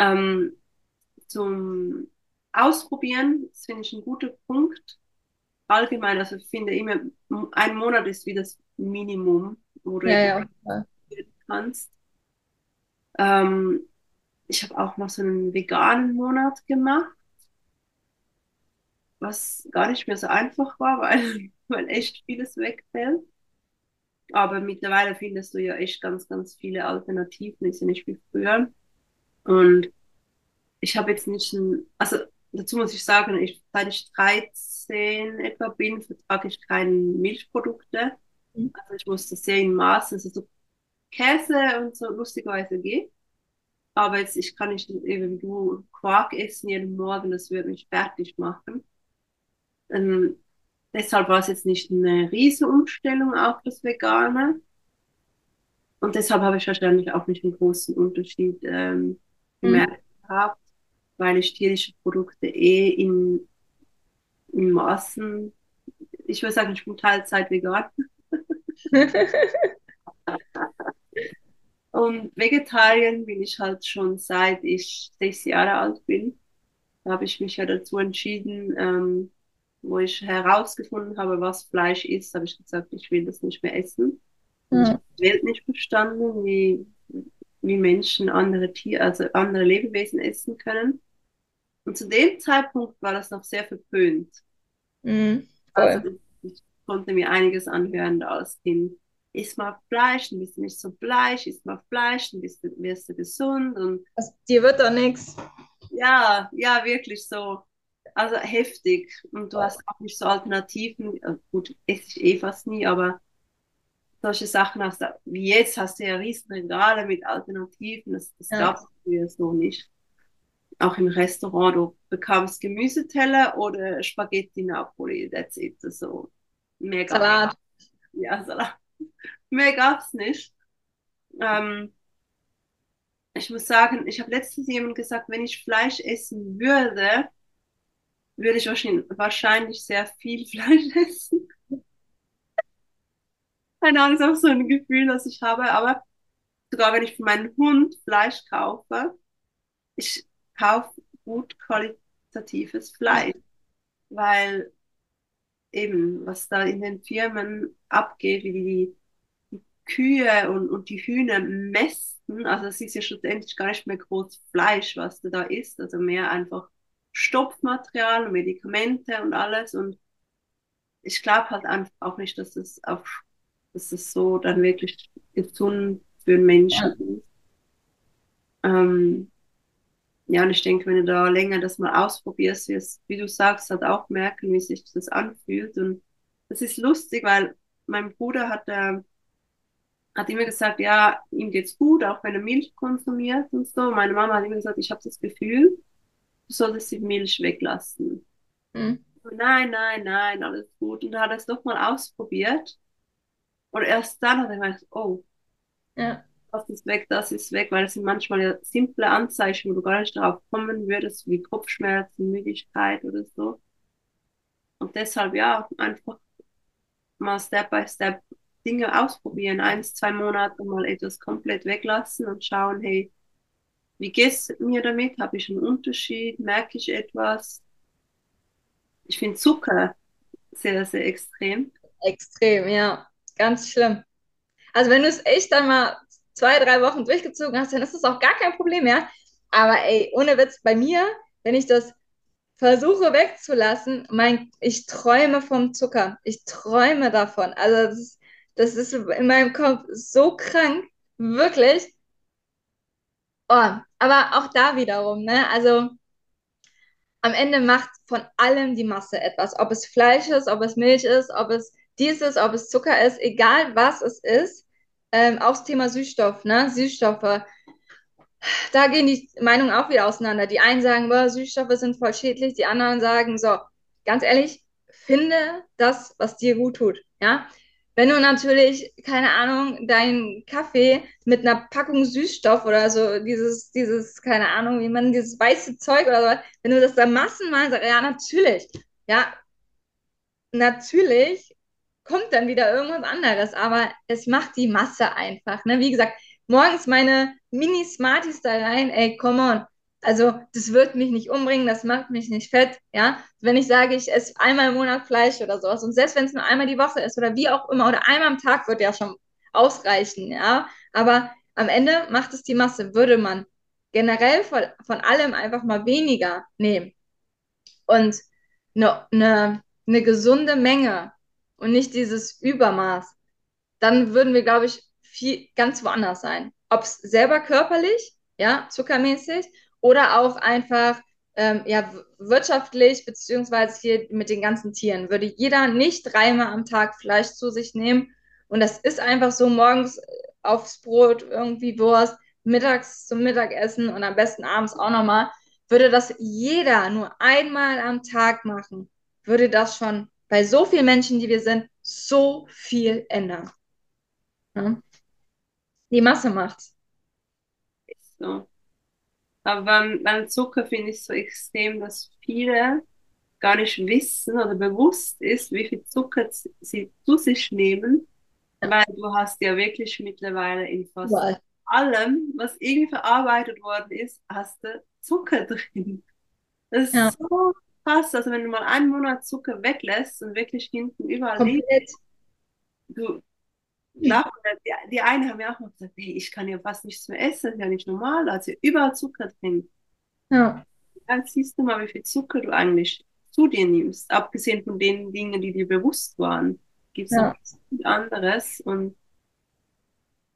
Ähm, zum Ausprobieren, das finde ich ein guter Punkt. Allgemein, also ich finde immer, ein Monat ist wie das Minimum, wo du ja, ja. kannst. Ähm, ich habe auch noch so einen veganen Monat gemacht. was gar nicht mehr so einfach war, [LAUGHS] weil, weil echt vieles wegfällt. Aber mittlerweile findest du ja echt ganz, ganz viele Alternativen, ist ja nicht wie früher. Und ich habe jetzt nicht ein, also dazu muss ich sagen, ich, seit ich 13 etwa bin, vertrage ich keine Milchprodukte. Mhm. Also ich muss das sehr in Maßen, also so Käse und so lustigerweise geht. Aber jetzt, ich kann nicht eben du Quark essen jeden Morgen, das würde mich fertig machen. Ähm, deshalb war es jetzt nicht eine riesige Umstellung auf das Vegane. Und deshalb habe ich wahrscheinlich auch nicht einen großen Unterschied ähm, gemerkt mhm. gehabt, weil ich tierische Produkte eh in, in Maßen, ich würde sagen, ich bin Teilzeit vegan. [LAUGHS] Und Vegetarien bin ich halt schon seit ich sechs Jahre alt bin. Da habe ich mich ja dazu entschieden, ähm, wo ich herausgefunden habe, was Fleisch ist, habe ich gesagt, ich will das nicht mehr essen. Ja. Ich habe die Welt nicht verstanden, wie, wie Menschen andere Tiere, also andere Lebewesen essen können. Und zu dem Zeitpunkt war das noch sehr verpönt. Mhm, also ich konnte mir einiges anhören als Kind isst mal Fleisch, dann bist du nicht so bleich, isst mal Fleisch, dann bist du, wirst du gesund. Und also, dir wird doch nichts. Ja, ja, wirklich so. Also heftig. Und du hast auch nicht so Alternativen. Gut, esse ich eh fast nie, aber solche Sachen hast du, wie jetzt hast du ja riesen Regale mit Alternativen. Das, das ja. gab es früher so nicht. Auch im Restaurant, du bekamst Gemüseteller oder Spaghetti Napoli, that's it. So. Mega. Salat. Ja, Salat. [LAUGHS] Mehr gab es nicht. Ähm, ich muss sagen, ich habe letztens jemand gesagt, wenn ich Fleisch essen würde, würde ich wahrscheinlich sehr viel [LAUGHS] Fleisch essen. Keine Ahnung, ist auch so ein Gefühl, das ich habe. Aber sogar wenn ich für meinen Hund Fleisch kaufe, ich kaufe gut qualitatives Fleisch. Weil eben, was da in den Firmen abgeht, wie die, die Kühe und, und die Hühner mästen, also es ist ja schlussendlich gar nicht mehr groß Fleisch, was da ist, also mehr einfach Stopfmaterial und Medikamente und alles und ich glaube halt einfach auch nicht, dass es auf, dass es so dann wirklich gesund für den Menschen ja. ist. Ähm, ja, und ich denke, wenn du da länger das mal ausprobierst, wirst, wie du sagst, halt auch merken, wie sich das anfühlt. Und das ist lustig, weil mein Bruder hat, äh, hat immer gesagt, ja, ihm geht's gut, auch wenn er Milch konsumiert und so. Meine Mama hat immer gesagt, ich habe das Gefühl, du solltest die Milch weglassen. Mhm. Nein, nein, nein, alles gut. Und er hat es doch mal ausprobiert. Und erst dann hat er gedacht, oh, ja das ist weg, das ist weg, weil es sind manchmal ja simple Anzeichen, wo du gar nicht darauf kommen würdest, wie Kopfschmerzen, Müdigkeit oder so. Und deshalb, ja, einfach mal Step by Step Dinge ausprobieren, eins, zwei Monate mal etwas komplett weglassen und schauen, hey, wie geht's mir damit? Habe ich einen Unterschied? Merke ich etwas? Ich finde Zucker sehr, sehr extrem. Extrem, ja. Ganz schlimm. Also wenn du es echt einmal zwei, drei Wochen durchgezogen hast, dann ist das auch gar kein Problem mehr. Aber ey, ohne Witz, bei mir, wenn ich das versuche wegzulassen, mein, ich träume vom Zucker. Ich träume davon. Also das ist, das ist in meinem Kopf so krank, wirklich. Oh, aber auch da wiederum, ne? Also am Ende macht von allem die Masse etwas. Ob es Fleisch ist, ob es Milch ist, ob es dies ist, ob es Zucker ist, egal was es ist ähm, auch das Thema Süßstoff, ne? Süßstoffe. Da gehen die Meinungen auch wieder auseinander. Die einen sagen, boah, Süßstoffe sind voll schädlich, die anderen sagen, so, ganz ehrlich, finde das, was dir gut tut. Ja? Wenn du natürlich, keine Ahnung, deinen Kaffee mit einer Packung Süßstoff oder so, dieses, dieses, keine Ahnung, wie man dieses weiße Zeug oder so, wenn du das da massenweise, ja, natürlich, ja, natürlich kommt dann wieder irgendwas anderes, aber es macht die Masse einfach. Ne? Wie gesagt, morgens meine Mini-Smarties da rein, ey, come on. Also, das wird mich nicht umbringen, das macht mich nicht fett, ja. Wenn ich sage, ich esse einmal im Monat Fleisch oder sowas und selbst wenn es nur einmal die Woche ist oder wie auch immer oder einmal am Tag wird ja schon ausreichen, ja. Aber am Ende macht es die Masse. Würde man generell von, von allem einfach mal weniger nehmen und eine, eine, eine gesunde Menge und nicht dieses Übermaß, dann würden wir, glaube ich, viel, ganz woanders sein. Ob es selber körperlich, ja, zuckermäßig, oder auch einfach ähm, ja, wirtschaftlich, beziehungsweise hier mit den ganzen Tieren, würde jeder nicht dreimal am Tag Fleisch zu sich nehmen. Und das ist einfach so morgens aufs Brot irgendwie Wurst, mittags zum Mittagessen und am besten abends auch nochmal. Würde das jeder nur einmal am Tag machen, würde das schon bei so vielen Menschen, die wir sind, so viel ändern. Ja? Die Masse macht's. So. Aber beim, beim Zucker finde ich so extrem, dass viele gar nicht wissen oder bewusst ist, wie viel Zucker sie zu sich nehmen, weil du hast ja wirklich mittlerweile in fast wow. allem, was irgendwie verarbeitet worden ist, hast du Zucker [LAUGHS] drin. Das ist ja. so krass. Also wenn du mal einen Monat Zucker weglässt und wirklich hinten überall liegt, du, klar, die, die einen haben ja auch noch gesagt, hey, ich kann ja fast nichts mehr essen, das ist ja nicht normal, also überall Zucker drin. Ja. Dann siehst du mal, wie viel Zucker du eigentlich zu dir nimmst, abgesehen von den Dingen, die dir bewusst waren. Gibt es ja. noch viel anderes und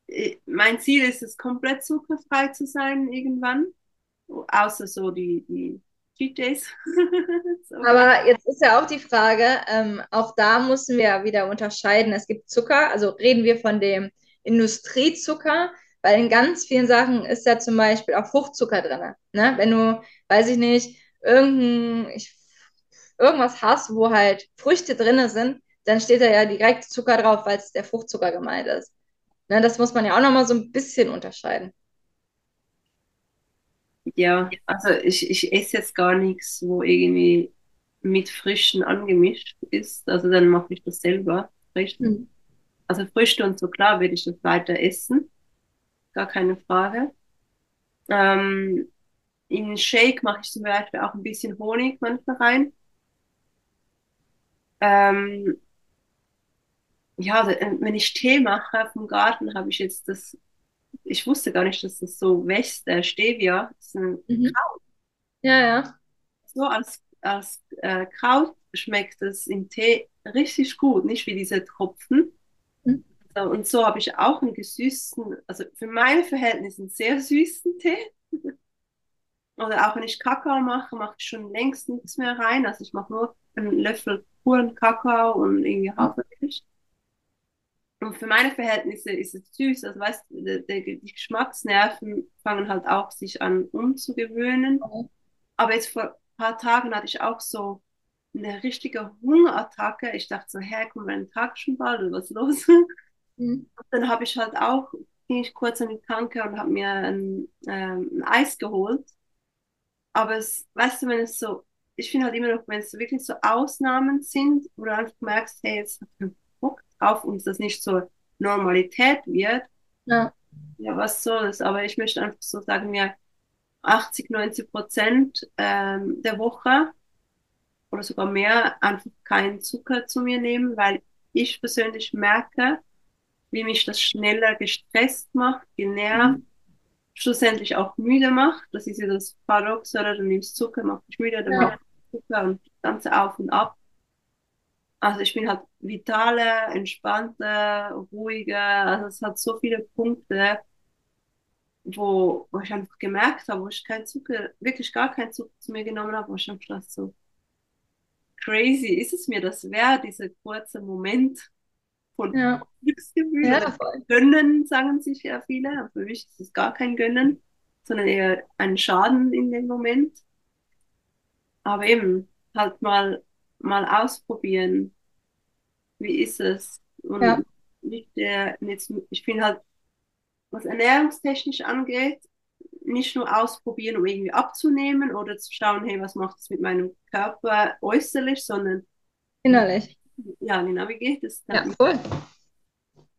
äh, mein Ziel ist es, komplett zuckerfrei zu sein irgendwann, außer so die, die Cheat [LAUGHS] so. Aber jetzt ist ja auch die Frage, ähm, auch da müssen wir wieder unterscheiden. Es gibt Zucker, also reden wir von dem Industriezucker, weil in ganz vielen Sachen ist ja zum Beispiel auch Fruchtzucker drin. Ne? Wenn du, weiß ich nicht, irgendein, ich, irgendwas hast, wo halt Früchte drin sind, dann steht da ja direkt Zucker drauf, weil es der Fruchtzucker gemeint ist. Ne? Das muss man ja auch nochmal so ein bisschen unterscheiden. Ja, also ich, ich esse jetzt gar nichts, wo irgendwie mit Frischen angemischt ist. Also dann mache ich das selber frisch. Mhm. Also Früchte und so klar werde ich das weiter essen. Gar keine Frage. Ähm, in Shake mache ich zum Beispiel auch ein bisschen Honig manchmal rein. Ähm, ja, wenn ich Tee mache vom Garten, habe ich jetzt das ich wusste gar nicht, dass das so wächst. Der Stevia ist ein mhm. Kraut. Ja, ja. So als, als äh, Kraut schmeckt es im Tee richtig gut, nicht wie diese Tropfen. Mhm. So, und so habe ich auch einen gesüßten, also für meine Verhältnisse einen sehr süßen Tee. [LAUGHS] Oder auch wenn ich Kakao mache, mache ich schon längst nichts mehr rein. Also ich mache nur einen Löffel puren Kakao und irgendwie Hafermilch. Und für meine Verhältnisse ist es süß. Also weißt du, die, die Geschmacksnerven fangen halt auch sich an umzugewöhnen. Mhm. Aber jetzt vor ein paar Tagen hatte ich auch so eine richtige Hungerattacke. Ich dachte so, hä, kommt mein Tag schon bald oder was los? [LAUGHS] Mhm. Und dann habe ich halt auch, ging ich kurz an die Tanke und habe mir ein, ähm, ein Eis geholt. Aber es, weißt du, wenn es so, ich finde halt immer noch, wenn es wirklich so Ausnahmen sind, wo du einfach merkst, hey, jetzt auf uns das nicht zur Normalität wird, ja. ja, was soll es? Aber ich möchte einfach so sagen, mir 80, 90 Prozent ähm, der Woche oder sogar mehr einfach keinen Zucker zu mir nehmen, weil ich persönlich merke, wie mich das schneller gestresst macht, genervt, mhm. schlussendlich auch müde macht. Das ist ja das Paradox, oder? Du nimmst Zucker, macht dich müde, dann ja. Zucker und das Ganze auf und ab. Also ich bin halt vitaler, entspannter, ruhiger. Also es hat so viele Punkte, wo, wo ich einfach gemerkt habe, wo ich keinen Zucker, wirklich gar keinen Zucker zu mir genommen habe, wo ich einfach so, crazy, ist es mir das wert, dieser kurze Moment von ja. Glücksgefühl? Ja, Gönnen, sagen sich ja viele. Für mich ist es gar kein Gönnen, sondern eher ein Schaden in dem Moment. Aber eben, halt mal, mal ausprobieren, wie ist es? Und ja. nicht der, jetzt, ich finde halt, was ernährungstechnisch angeht, nicht nur ausprobieren, um irgendwie abzunehmen oder zu schauen, hey, was macht es mit meinem Körper äußerlich, sondern innerlich. Ja, genau, wie geht es dann? Ja, voll.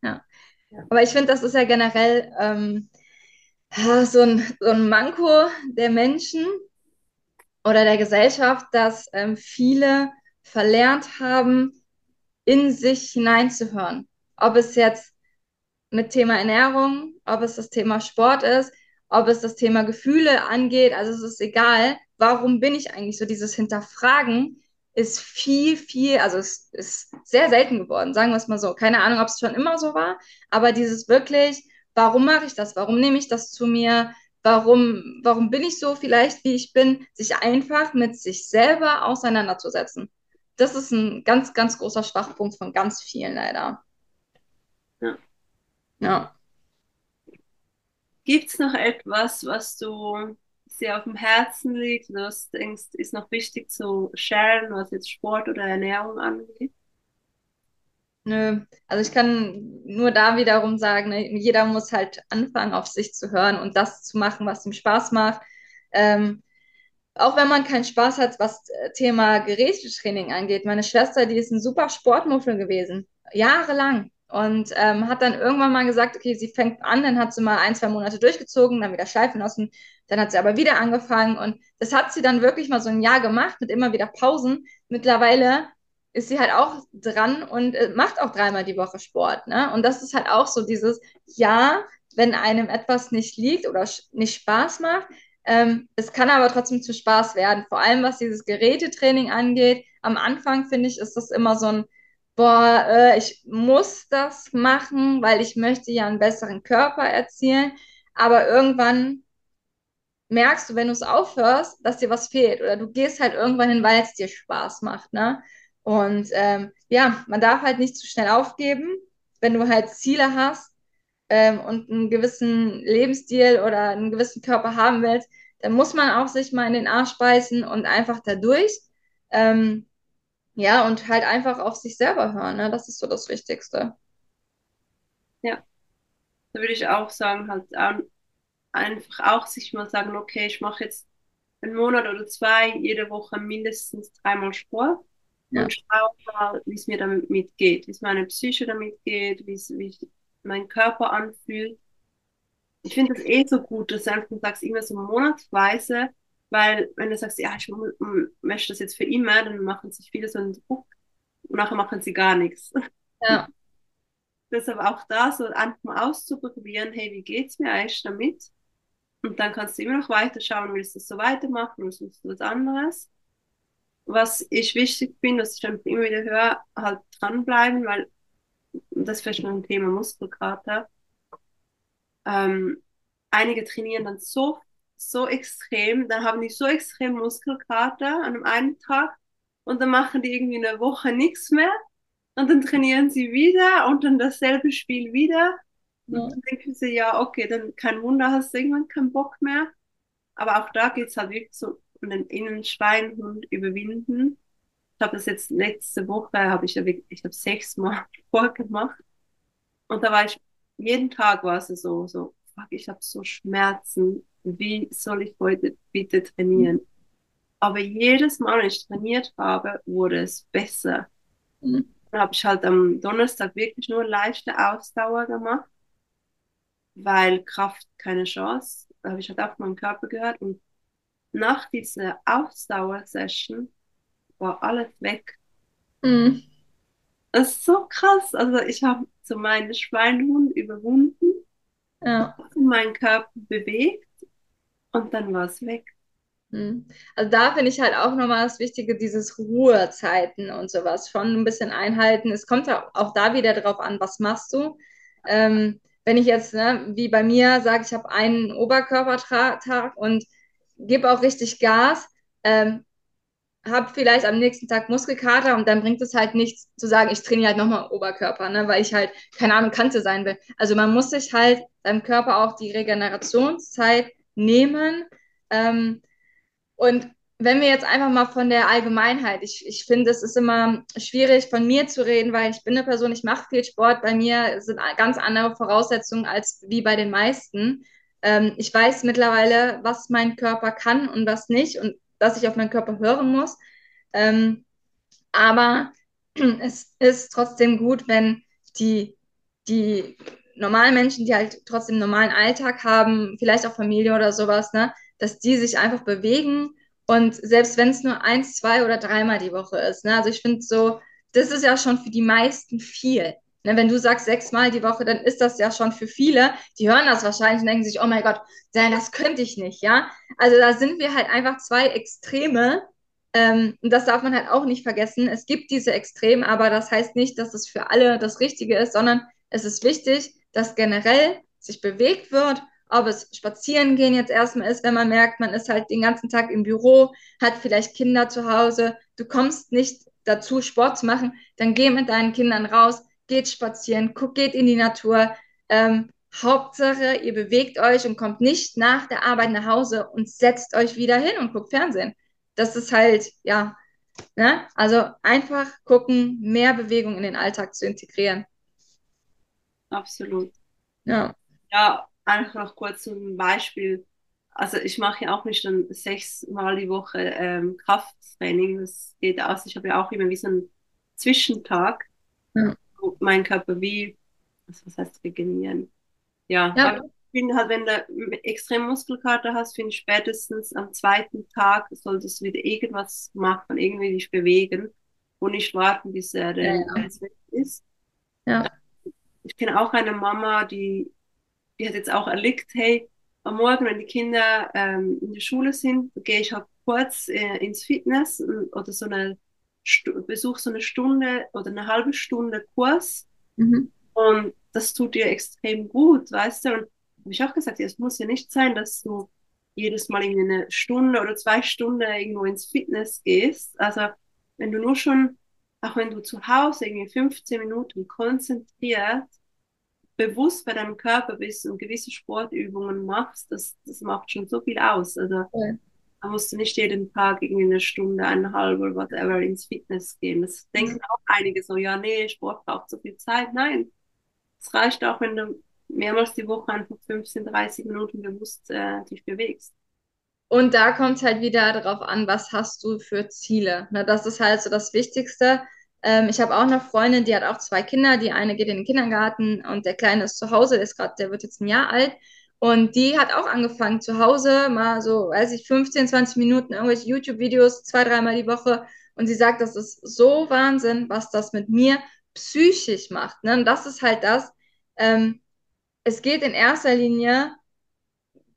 Ja. ja. Aber ich finde, das ist ja generell ähm, so, ein, so ein Manko der Menschen oder der Gesellschaft, dass ähm, viele verlernt haben, in sich hineinzuhören. Ob es jetzt mit Thema Ernährung, ob es das Thema Sport ist, ob es das Thema Gefühle angeht, also es ist egal, warum bin ich eigentlich so dieses Hinterfragen ist viel, viel, also es ist sehr selten geworden, sagen wir es mal so. Keine Ahnung, ob es schon immer so war, aber dieses wirklich, warum mache ich das? Warum nehme ich das zu mir? Warum, warum bin ich so vielleicht, wie ich bin? Sich einfach mit sich selber auseinanderzusetzen. Das ist ein ganz, ganz großer Schwachpunkt von ganz vielen leider. Ja. Ja. Gibt es noch etwas, was du sehr auf dem Herzen liegt, oder was du denkst, ist noch wichtig zu sharen, was jetzt Sport oder Ernährung angeht? Nö, also ich kann nur da wiederum sagen, ne, jeder muss halt anfangen, auf sich zu hören und das zu machen, was ihm Spaß macht. Ähm, auch wenn man keinen Spaß hat, was äh, Thema Gerätetraining angeht. Meine Schwester, die ist ein super Sportmuffel gewesen, jahrelang. Und ähm, hat dann irgendwann mal gesagt, okay, sie fängt an, dann hat sie mal ein, zwei Monate durchgezogen, dann wieder schleifen lassen, dann hat sie aber wieder angefangen und das hat sie dann wirklich mal so ein Jahr gemacht mit immer wieder Pausen. Mittlerweile ist sie halt auch dran und äh, macht auch dreimal die Woche Sport. Ne? Und das ist halt auch so dieses, ja, wenn einem etwas nicht liegt oder nicht Spaß macht, ähm, es kann aber trotzdem zu Spaß werden. Vor allem was dieses Gerätetraining angeht. Am Anfang finde ich, ist das immer so ein, boah, äh, ich muss das machen, weil ich möchte ja einen besseren Körper erzielen. Aber irgendwann merkst du, wenn du es aufhörst, dass dir was fehlt. Oder du gehst halt irgendwann hin, weil es dir Spaß macht. Ne? Und ähm, ja, man darf halt nicht zu schnell aufgeben, wenn du halt Ziele hast ähm, und einen gewissen Lebensstil oder einen gewissen Körper haben willst, dann muss man auch sich mal in den Arsch beißen und einfach da durch. Ähm, ja, und halt einfach auf sich selber hören. Ne? Das ist so das Wichtigste. Ja, da würde ich auch sagen, halt einfach auch sich mal sagen, okay, ich mache jetzt einen Monat oder zwei jede Woche mindestens dreimal Sport ja. und schaue mal, wie es mir damit geht, wie es meine Psyche damit geht, wie es wie mein Körper anfühlt. Ich finde das eh so gut, dass du einfach sagst, immer so monatsweise, weil wenn du sagst, ja, ich möchte das jetzt für immer, dann machen sich viele so einen Druck und nachher machen sie gar nichts. Ja. [LAUGHS] Deshalb auch da so einfach mal auszuprobieren, hey, wie geht's mir eigentlich damit? Und dann kannst du immer noch weiter schauen, willst du das so weitermachen oder suchst du was anderes? was ich wichtig finde, was ich dann immer wieder höre, halt dranbleiben, weil das ist vielleicht noch ein Thema Muskelkater. Ähm, einige trainieren dann so, so extrem, dann haben die so extrem Muskelkater an einem Tag und dann machen die irgendwie eine Woche nichts mehr und dann trainieren sie wieder und dann dasselbe Spiel wieder. Ja. Und dann denken sie, ja, okay, dann kein Wunder, hast du irgendwann keinen Bock mehr. Aber auch da geht es halt wirklich so und den Innenschweinhund überwinden. Ich habe das jetzt letzte Woche, habe ich ich habe sechsmal [LAUGHS] vorgemacht. Und da war ich, jeden Tag war es so, so, fuck, ich habe so Schmerzen. Wie soll ich heute bitte trainieren? Aber jedes Mal, wenn ich trainiert habe, wurde es besser. Mhm. Dann habe ich halt am Donnerstag wirklich nur leichte Ausdauer gemacht, weil Kraft keine Chance. Da habe ich halt auf meinen Körper gehört und nach dieser Ausdauersession war alles weg. Mhm. Das ist so krass. Also ich habe so meinen Schweinhund überwunden, ja. meinen Körper bewegt und dann war es weg. Mhm. Also da finde ich halt auch nochmal das Wichtige, dieses Ruhezeiten und sowas schon ein bisschen einhalten. Es kommt auch da wieder drauf an, was machst du. Ähm, wenn ich jetzt, ne, wie bei mir, sage, ich habe einen Oberkörpertag und gebe auch richtig Gas, ähm, habe vielleicht am nächsten Tag Muskelkater und dann bringt es halt nichts zu sagen, ich trainiere halt nochmal Oberkörper, ne, weil ich halt, keine Ahnung, Kante sein will. Also man muss sich halt seinem Körper auch die Regenerationszeit nehmen. Ähm, und wenn wir jetzt einfach mal von der Allgemeinheit, ich, ich finde, es ist immer schwierig von mir zu reden, weil ich bin eine Person, ich mache viel Sport, bei mir sind ganz andere Voraussetzungen als wie bei den meisten. Ähm, ich weiß mittlerweile, was mein Körper kann und was nicht und dass ich auf meinen Körper hören muss. Ähm, aber [CLEARS THROAT] es ist trotzdem gut, wenn die, die normalen Menschen, die halt trotzdem einen normalen Alltag haben, vielleicht auch Familie oder sowas, ne, dass die sich einfach bewegen und selbst wenn es nur eins, zwei oder dreimal die Woche ist. Ne, also ich finde so, das ist ja schon für die meisten viel. Ne, wenn du sagst sechsmal die Woche, dann ist das ja schon für viele, die hören das wahrscheinlich und denken sich, oh mein Gott, das könnte ich nicht, ja. Also da sind wir halt einfach zwei Extreme, Ähm, und das darf man halt auch nicht vergessen. Es gibt diese Extreme, aber das heißt nicht, dass es für alle das Richtige ist, sondern es ist wichtig, dass generell sich bewegt wird, ob es spazieren gehen jetzt erstmal ist, wenn man merkt, man ist halt den ganzen Tag im Büro, hat vielleicht Kinder zu Hause, du kommst nicht dazu, Sport zu machen, dann geh mit deinen Kindern raus, geht spazieren, guck, geht in die Natur. Ähm, Hauptsache, ihr bewegt euch und kommt nicht nach der Arbeit nach Hause und setzt euch wieder hin und guckt Fernsehen. Das ist halt, ja, ne? Also einfach gucken, mehr Bewegung in den Alltag zu integrieren. Absolut. Ja. Ja, einfach noch kurz zum Beispiel. Also ich mache ja auch nicht dann sechsmal die Woche ähm, Krafttraining. Das geht aus. Ich habe ja auch immer wie so einen Zwischentag, Ja. Mein Körper wie, was heißt regenerieren? Ja, Ja. finde halt, wenn du extrem Muskelkater hast, finde ich spätestens am zweiten Tag solltest du wieder irgendwas machen, irgendwie dich bewegen und nicht warten, bis er Ja, ja. Ist. Ja. Ich kenne auch eine Mama, die, die hat jetzt auch erlickt, hey, am Morgen, wenn die Kinder ähm, in der Schule sind, gehe ich halt kurz äh, ins Fitness und- oder so eine Stu besuche so eine Stunde oder eine halbe Stunde Kurs Mhm. und das tut dir extrem gut, weißt du? Und habe ich auch gesagt, ja, es muss ja nicht sein, dass du jedes Mal irgendwie eine Stunde oder zwei Stunden irgendwo ins Fitness gehst. Also wenn du nur schon, auch wenn du zu Hause irgendwie 15 Minuten konzentriert, bewusst bei deinem Körper bist und gewisse Sportübungen machst, das, das macht schon so viel aus. Also Voll. Da musst du nicht jeden Tag irgendwie eine Stunde, eineinhalb oder whatever ins Fitness gehen. Das denken auch einige so, ja, nee, Sport braucht so viel Zeit. Nein, es reicht auch, wenn du mehrmals die Woche einfach 15, 30 Minuten bewusst äh, dich bewegst. Und da kommt es halt wieder darauf an, was hast du für Ziele. Ne, das ist halt so das Wichtigste. Ähm, ich habe auch eine Freundin, die hat auch zwei Kinder. Die eine geht in den Kindergarten und der Kleine ist zu Hause, der ist gerade, der wird jetzt ein Jahr alt. Und die hat auch angefangen zu Hause, mal so, weiß ich, 15, 20 Minuten irgendwelche YouTube-Videos, zwei, dreimal die Woche. Und sie sagt, das ist so Wahnsinn, was das mit mir psychisch macht. Ne? Und das ist halt das. Ähm, es geht in erster Linie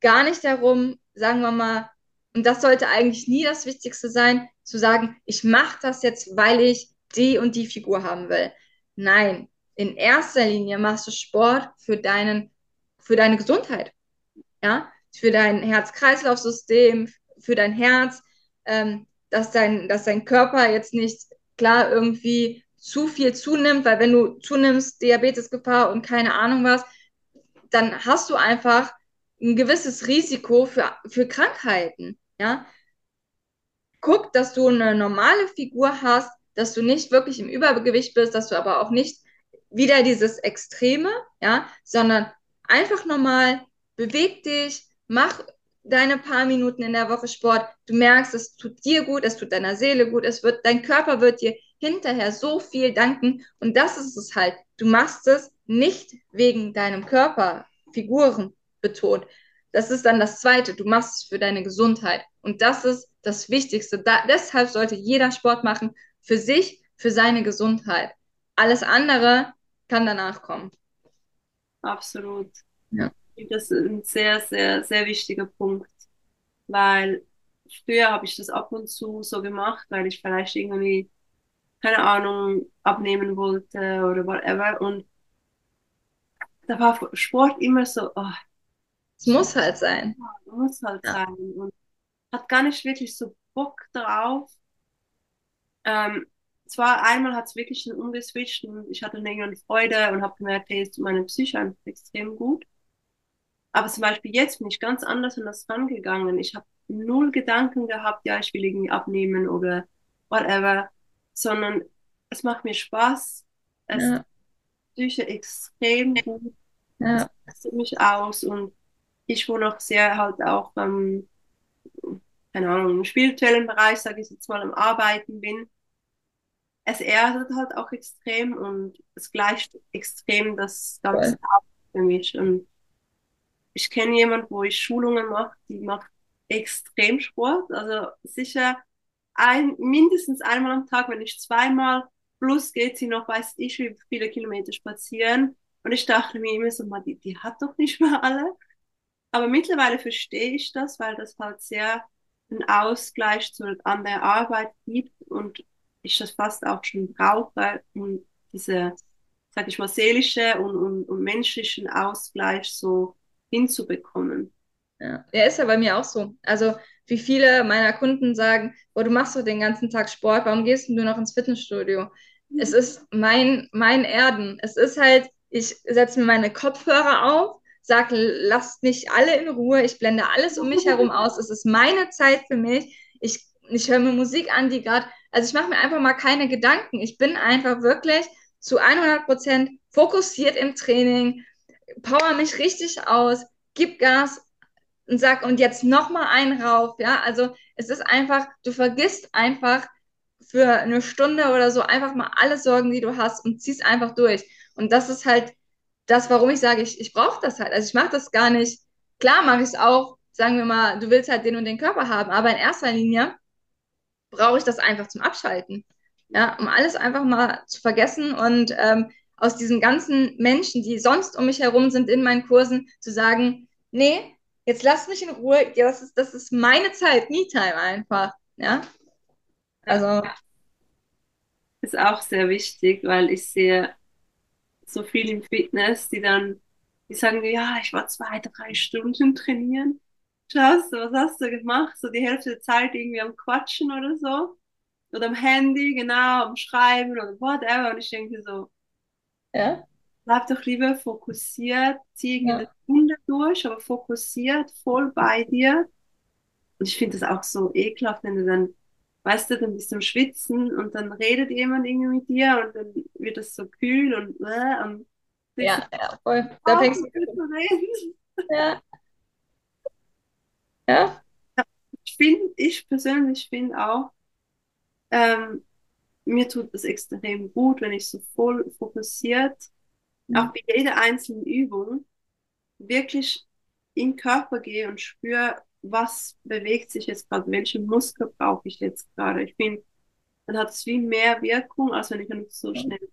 gar nicht darum, sagen wir mal, und das sollte eigentlich nie das Wichtigste sein, zu sagen, ich mache das jetzt, weil ich die und die Figur haben will. Nein, in erster Linie machst du Sport für deinen, für deine Gesundheit, ja, für dein Herz-Kreislauf-System, für dein Herz, ähm, dass dein, dass dein Körper jetzt nicht klar irgendwie zu viel zunimmt, weil wenn du zunimmst, Diabetesgefahr und keine Ahnung was, dann hast du einfach ein gewisses Risiko für, für Krankheiten. Ja? Guck, dass du eine normale Figur hast, dass du nicht wirklich im Übergewicht bist, dass du aber auch nicht wieder dieses Extreme, ja, sondern einfach normal, beweg dich, mach deine paar Minuten in der Woche Sport. Du merkst, es tut dir gut, es tut deiner Seele gut, es wird, dein Körper wird dir hinterher so viel danken. Und das ist es halt. Du machst es nicht wegen deinem Körper, Figuren betont. Das ist dann das Zweite. Du machst es für deine Gesundheit. Und das ist das Wichtigste. Da, deshalb sollte jeder Sport machen. Für sich, für seine Gesundheit. Alles andere kann danach kommen. Absolut. Ja. Das ein sehr, sehr, sehr wichtiger Punkt, weil früher habe ich das ab und zu so gemacht, weil ich vielleicht irgendwie, keine Ahnung, abnehmen wollte oder whatever. Und da war Sport immer so, oh, Es muss halt sein. muss halt Ja. sein. Und hat gar nicht wirklich so Bock drauf. Ähm, zwar einmal hat es wirklich dann umgeswitcht und ich hatte irgendwann Freude und habe gemerkt, hey, es tut meiner Psyche einfach extrem gut. Aber zum Beispiel jetzt bin ich ganz anders an das rangegangen. Ich habe null Gedanken gehabt, ja, ich will irgendwie abnehmen oder whatever, sondern es macht mir Spaß. Es Ja, Psyche extrem gut. Es ja, tastet mich aus und ich, wo noch sehr halt auch ähm, keine Ahnung, im spirituellen Bereich, sage ich jetzt mal, am Arbeiten bin, es erdet halt auch extrem und es gleicht extrem das Ganze voll. ab für mich. Und ich kenne jemanden, wo ich Schulungen mache, die macht extrem Sport, also sicher ein, mindestens einmal am Tag, wenn nicht zweimal, plus geht sie noch, weiß ich, wie viele Kilometer spazieren. Und ich dachte mir immer so, mal, die, die hat doch nicht mehr alle. Aber mittlerweile verstehe ich das, weil das halt sehr einen Ausgleich zu, an der Arbeit gibt und ich das fast auch schon brauche, um diese, sag ich mal, seelische und, und, und menschlichen Ausgleich so hinzubekommen. Ja, der ist ja bei mir auch so. Also wie viele meiner Kunden sagen, oh, du machst doch den ganzen Tag Sport, warum gehst du noch ins Fitnessstudio? Mhm. Es ist mein, mein Erden. Es ist halt, ich setze mir meine Kopfhörer auf, sage, lasst mich alle in Ruhe, ich blende alles um mich herum [LAUGHS] aus, es ist meine Zeit für mich. Ich, ich höre mir Musik an, die gerade, also ich mache mir einfach mal keine Gedanken. Ich bin einfach wirklich zu 100 Prozent fokussiert im Training, power mich richtig aus, gib Gas und sag und jetzt noch mal einen rauf, ja? Also es ist einfach, du vergisst einfach für eine Stunde oder so einfach mal alle Sorgen, die du hast und ziehst einfach durch. Und das ist halt das, warum ich sage, ich, ich brauche das halt. Also ich mache das gar nicht. Klar mache ich es auch, sagen wir mal, du willst halt den und den Körper haben, aber in erster Linie brauche ich das einfach zum Abschalten. Ja, um alles einfach mal zu vergessen und ähm, aus diesen ganzen Menschen, die sonst um mich herum sind in meinen Kursen, zu sagen, nee, jetzt lass mich in Ruhe, das ist, das ist meine Zeit, Me-Time einfach. Ja. Also. Ist auch sehr wichtig, weil ich sehe so viel im Fitness, die dann, die sagen, ja, ich war zwei, drei Stunden trainieren. Schaust du, was hast du gemacht? So die Hälfte der Zeit irgendwie am Quatschen oder so. Oder am Handy, genau, am Schreiben oder whatever. Und ich denke so, ja. bleib doch lieber fokussiert, zieh ja. eine Stunde durch, aber fokussiert, voll bei dir. Und ich finde das auch so ekelhaft, wenn du dann weißt du, dann bist du am Schwitzen und dann redet jemand irgendwie mit dir und dann wird das so kühl und, äh, und ja, ja, voll. Da fängst du an. Ja. Ja. Ich finde, ich persönlich finde auch, ähm, mir tut es extrem gut, wenn ich so voll fokussiert, mhm. auch bei jeder einzelnen Übung, wirklich in den Körper gehe und spüre, was bewegt sich jetzt gerade, welche Muskel brauche ich jetzt gerade. Ich bin, dann hat es wie mehr Wirkung, als wenn ich dann so schnell,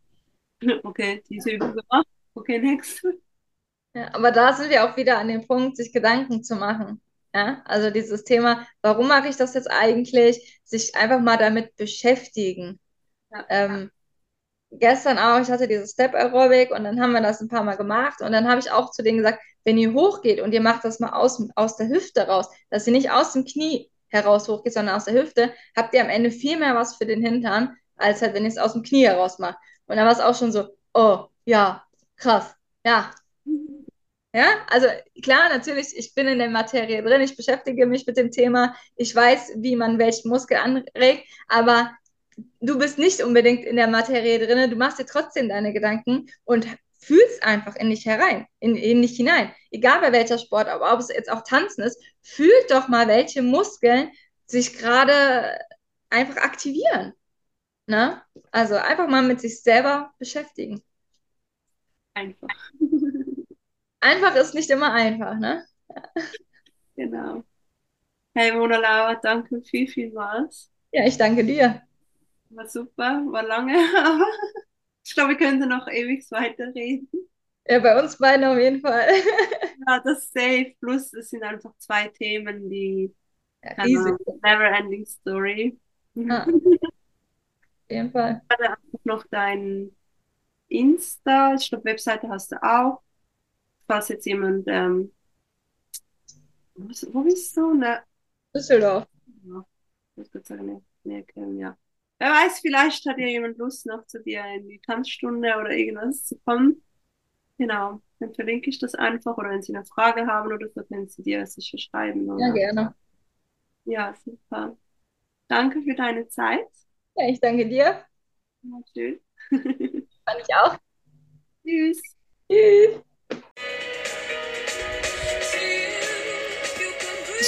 [LAUGHS] okay, diese Übung gemacht, okay, next. Ja, aber da sind wir auch wieder an dem Punkt, sich Gedanken zu machen. Ja, also dieses Thema, warum mache ich das jetzt eigentlich? Sich einfach mal damit beschäftigen. Ja. Ähm, gestern auch, ich hatte dieses Step Aerobic und dann haben wir das ein paar Mal gemacht und dann habe ich auch zu denen gesagt, wenn ihr hochgeht und ihr macht das mal aus, aus der Hüfte raus, dass ihr nicht aus dem Knie heraus hochgeht, sondern aus der Hüfte, habt ihr am Ende viel mehr was für den Hintern, als halt, wenn ihr es aus dem Knie heraus macht. Und dann war es auch schon so, oh, ja, krass, ja. Ja, also klar, natürlich, ich bin in der Materie drin, ich beschäftige mich mit dem Thema, ich weiß, wie man welchen Muskel anregt, aber du bist nicht unbedingt in der Materie drin, du machst dir trotzdem deine Gedanken und fühlst einfach in dich herein, in, in dich hinein. Egal bei welcher Sport, aber ob es jetzt auch Tanzen ist, fühlt doch mal, welche Muskeln sich gerade einfach aktivieren. Ne? Also einfach mal mit sich selber beschäftigen. Einfach. [LAUGHS] Einfach ist nicht immer einfach, ne? Genau. Hey Mona Laura, danke viel, vielmals. Ja, ich danke dir. War super, war lange, [LAUGHS] aber ich glaube, wir können noch ewig weiterreden. Ja, bei uns beiden auf jeden Fall. [LAUGHS] ja, das Safe Plus, es sind einfach zwei Themen, die ja. Never Ending Story. Ah. [LAUGHS] auf jeden Fall. Ich hatte einfach noch dein Insta, ich glaube, Webseite hast du auch. Falls jetzt jemand, ähm, wo, wo bist du? Ne? Düsseldorf. Ich kurz sagen, nee, nee, ja. Wer weiß, vielleicht hat ja jemand Lust, noch zu dir in die Tanzstunde oder irgendwas zu kommen. Genau, dann verlinke ich das einfach oder wenn Sie eine Frage haben oder so, können Sie dir sicher schreiben. Oder? Ja, gerne. Ja, super. Danke für deine Zeit. Ja, ich danke dir. Ja, schön. Fand ich auch. [LAUGHS] Tschüss. Tschüss.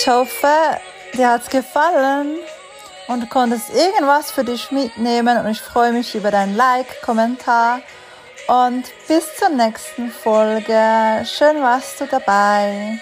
Ich hoffe, dir hat es gefallen und du konntest irgendwas für dich mitnehmen und ich freue mich über dein Like, Kommentar und bis zur nächsten Folge. Schön warst du dabei.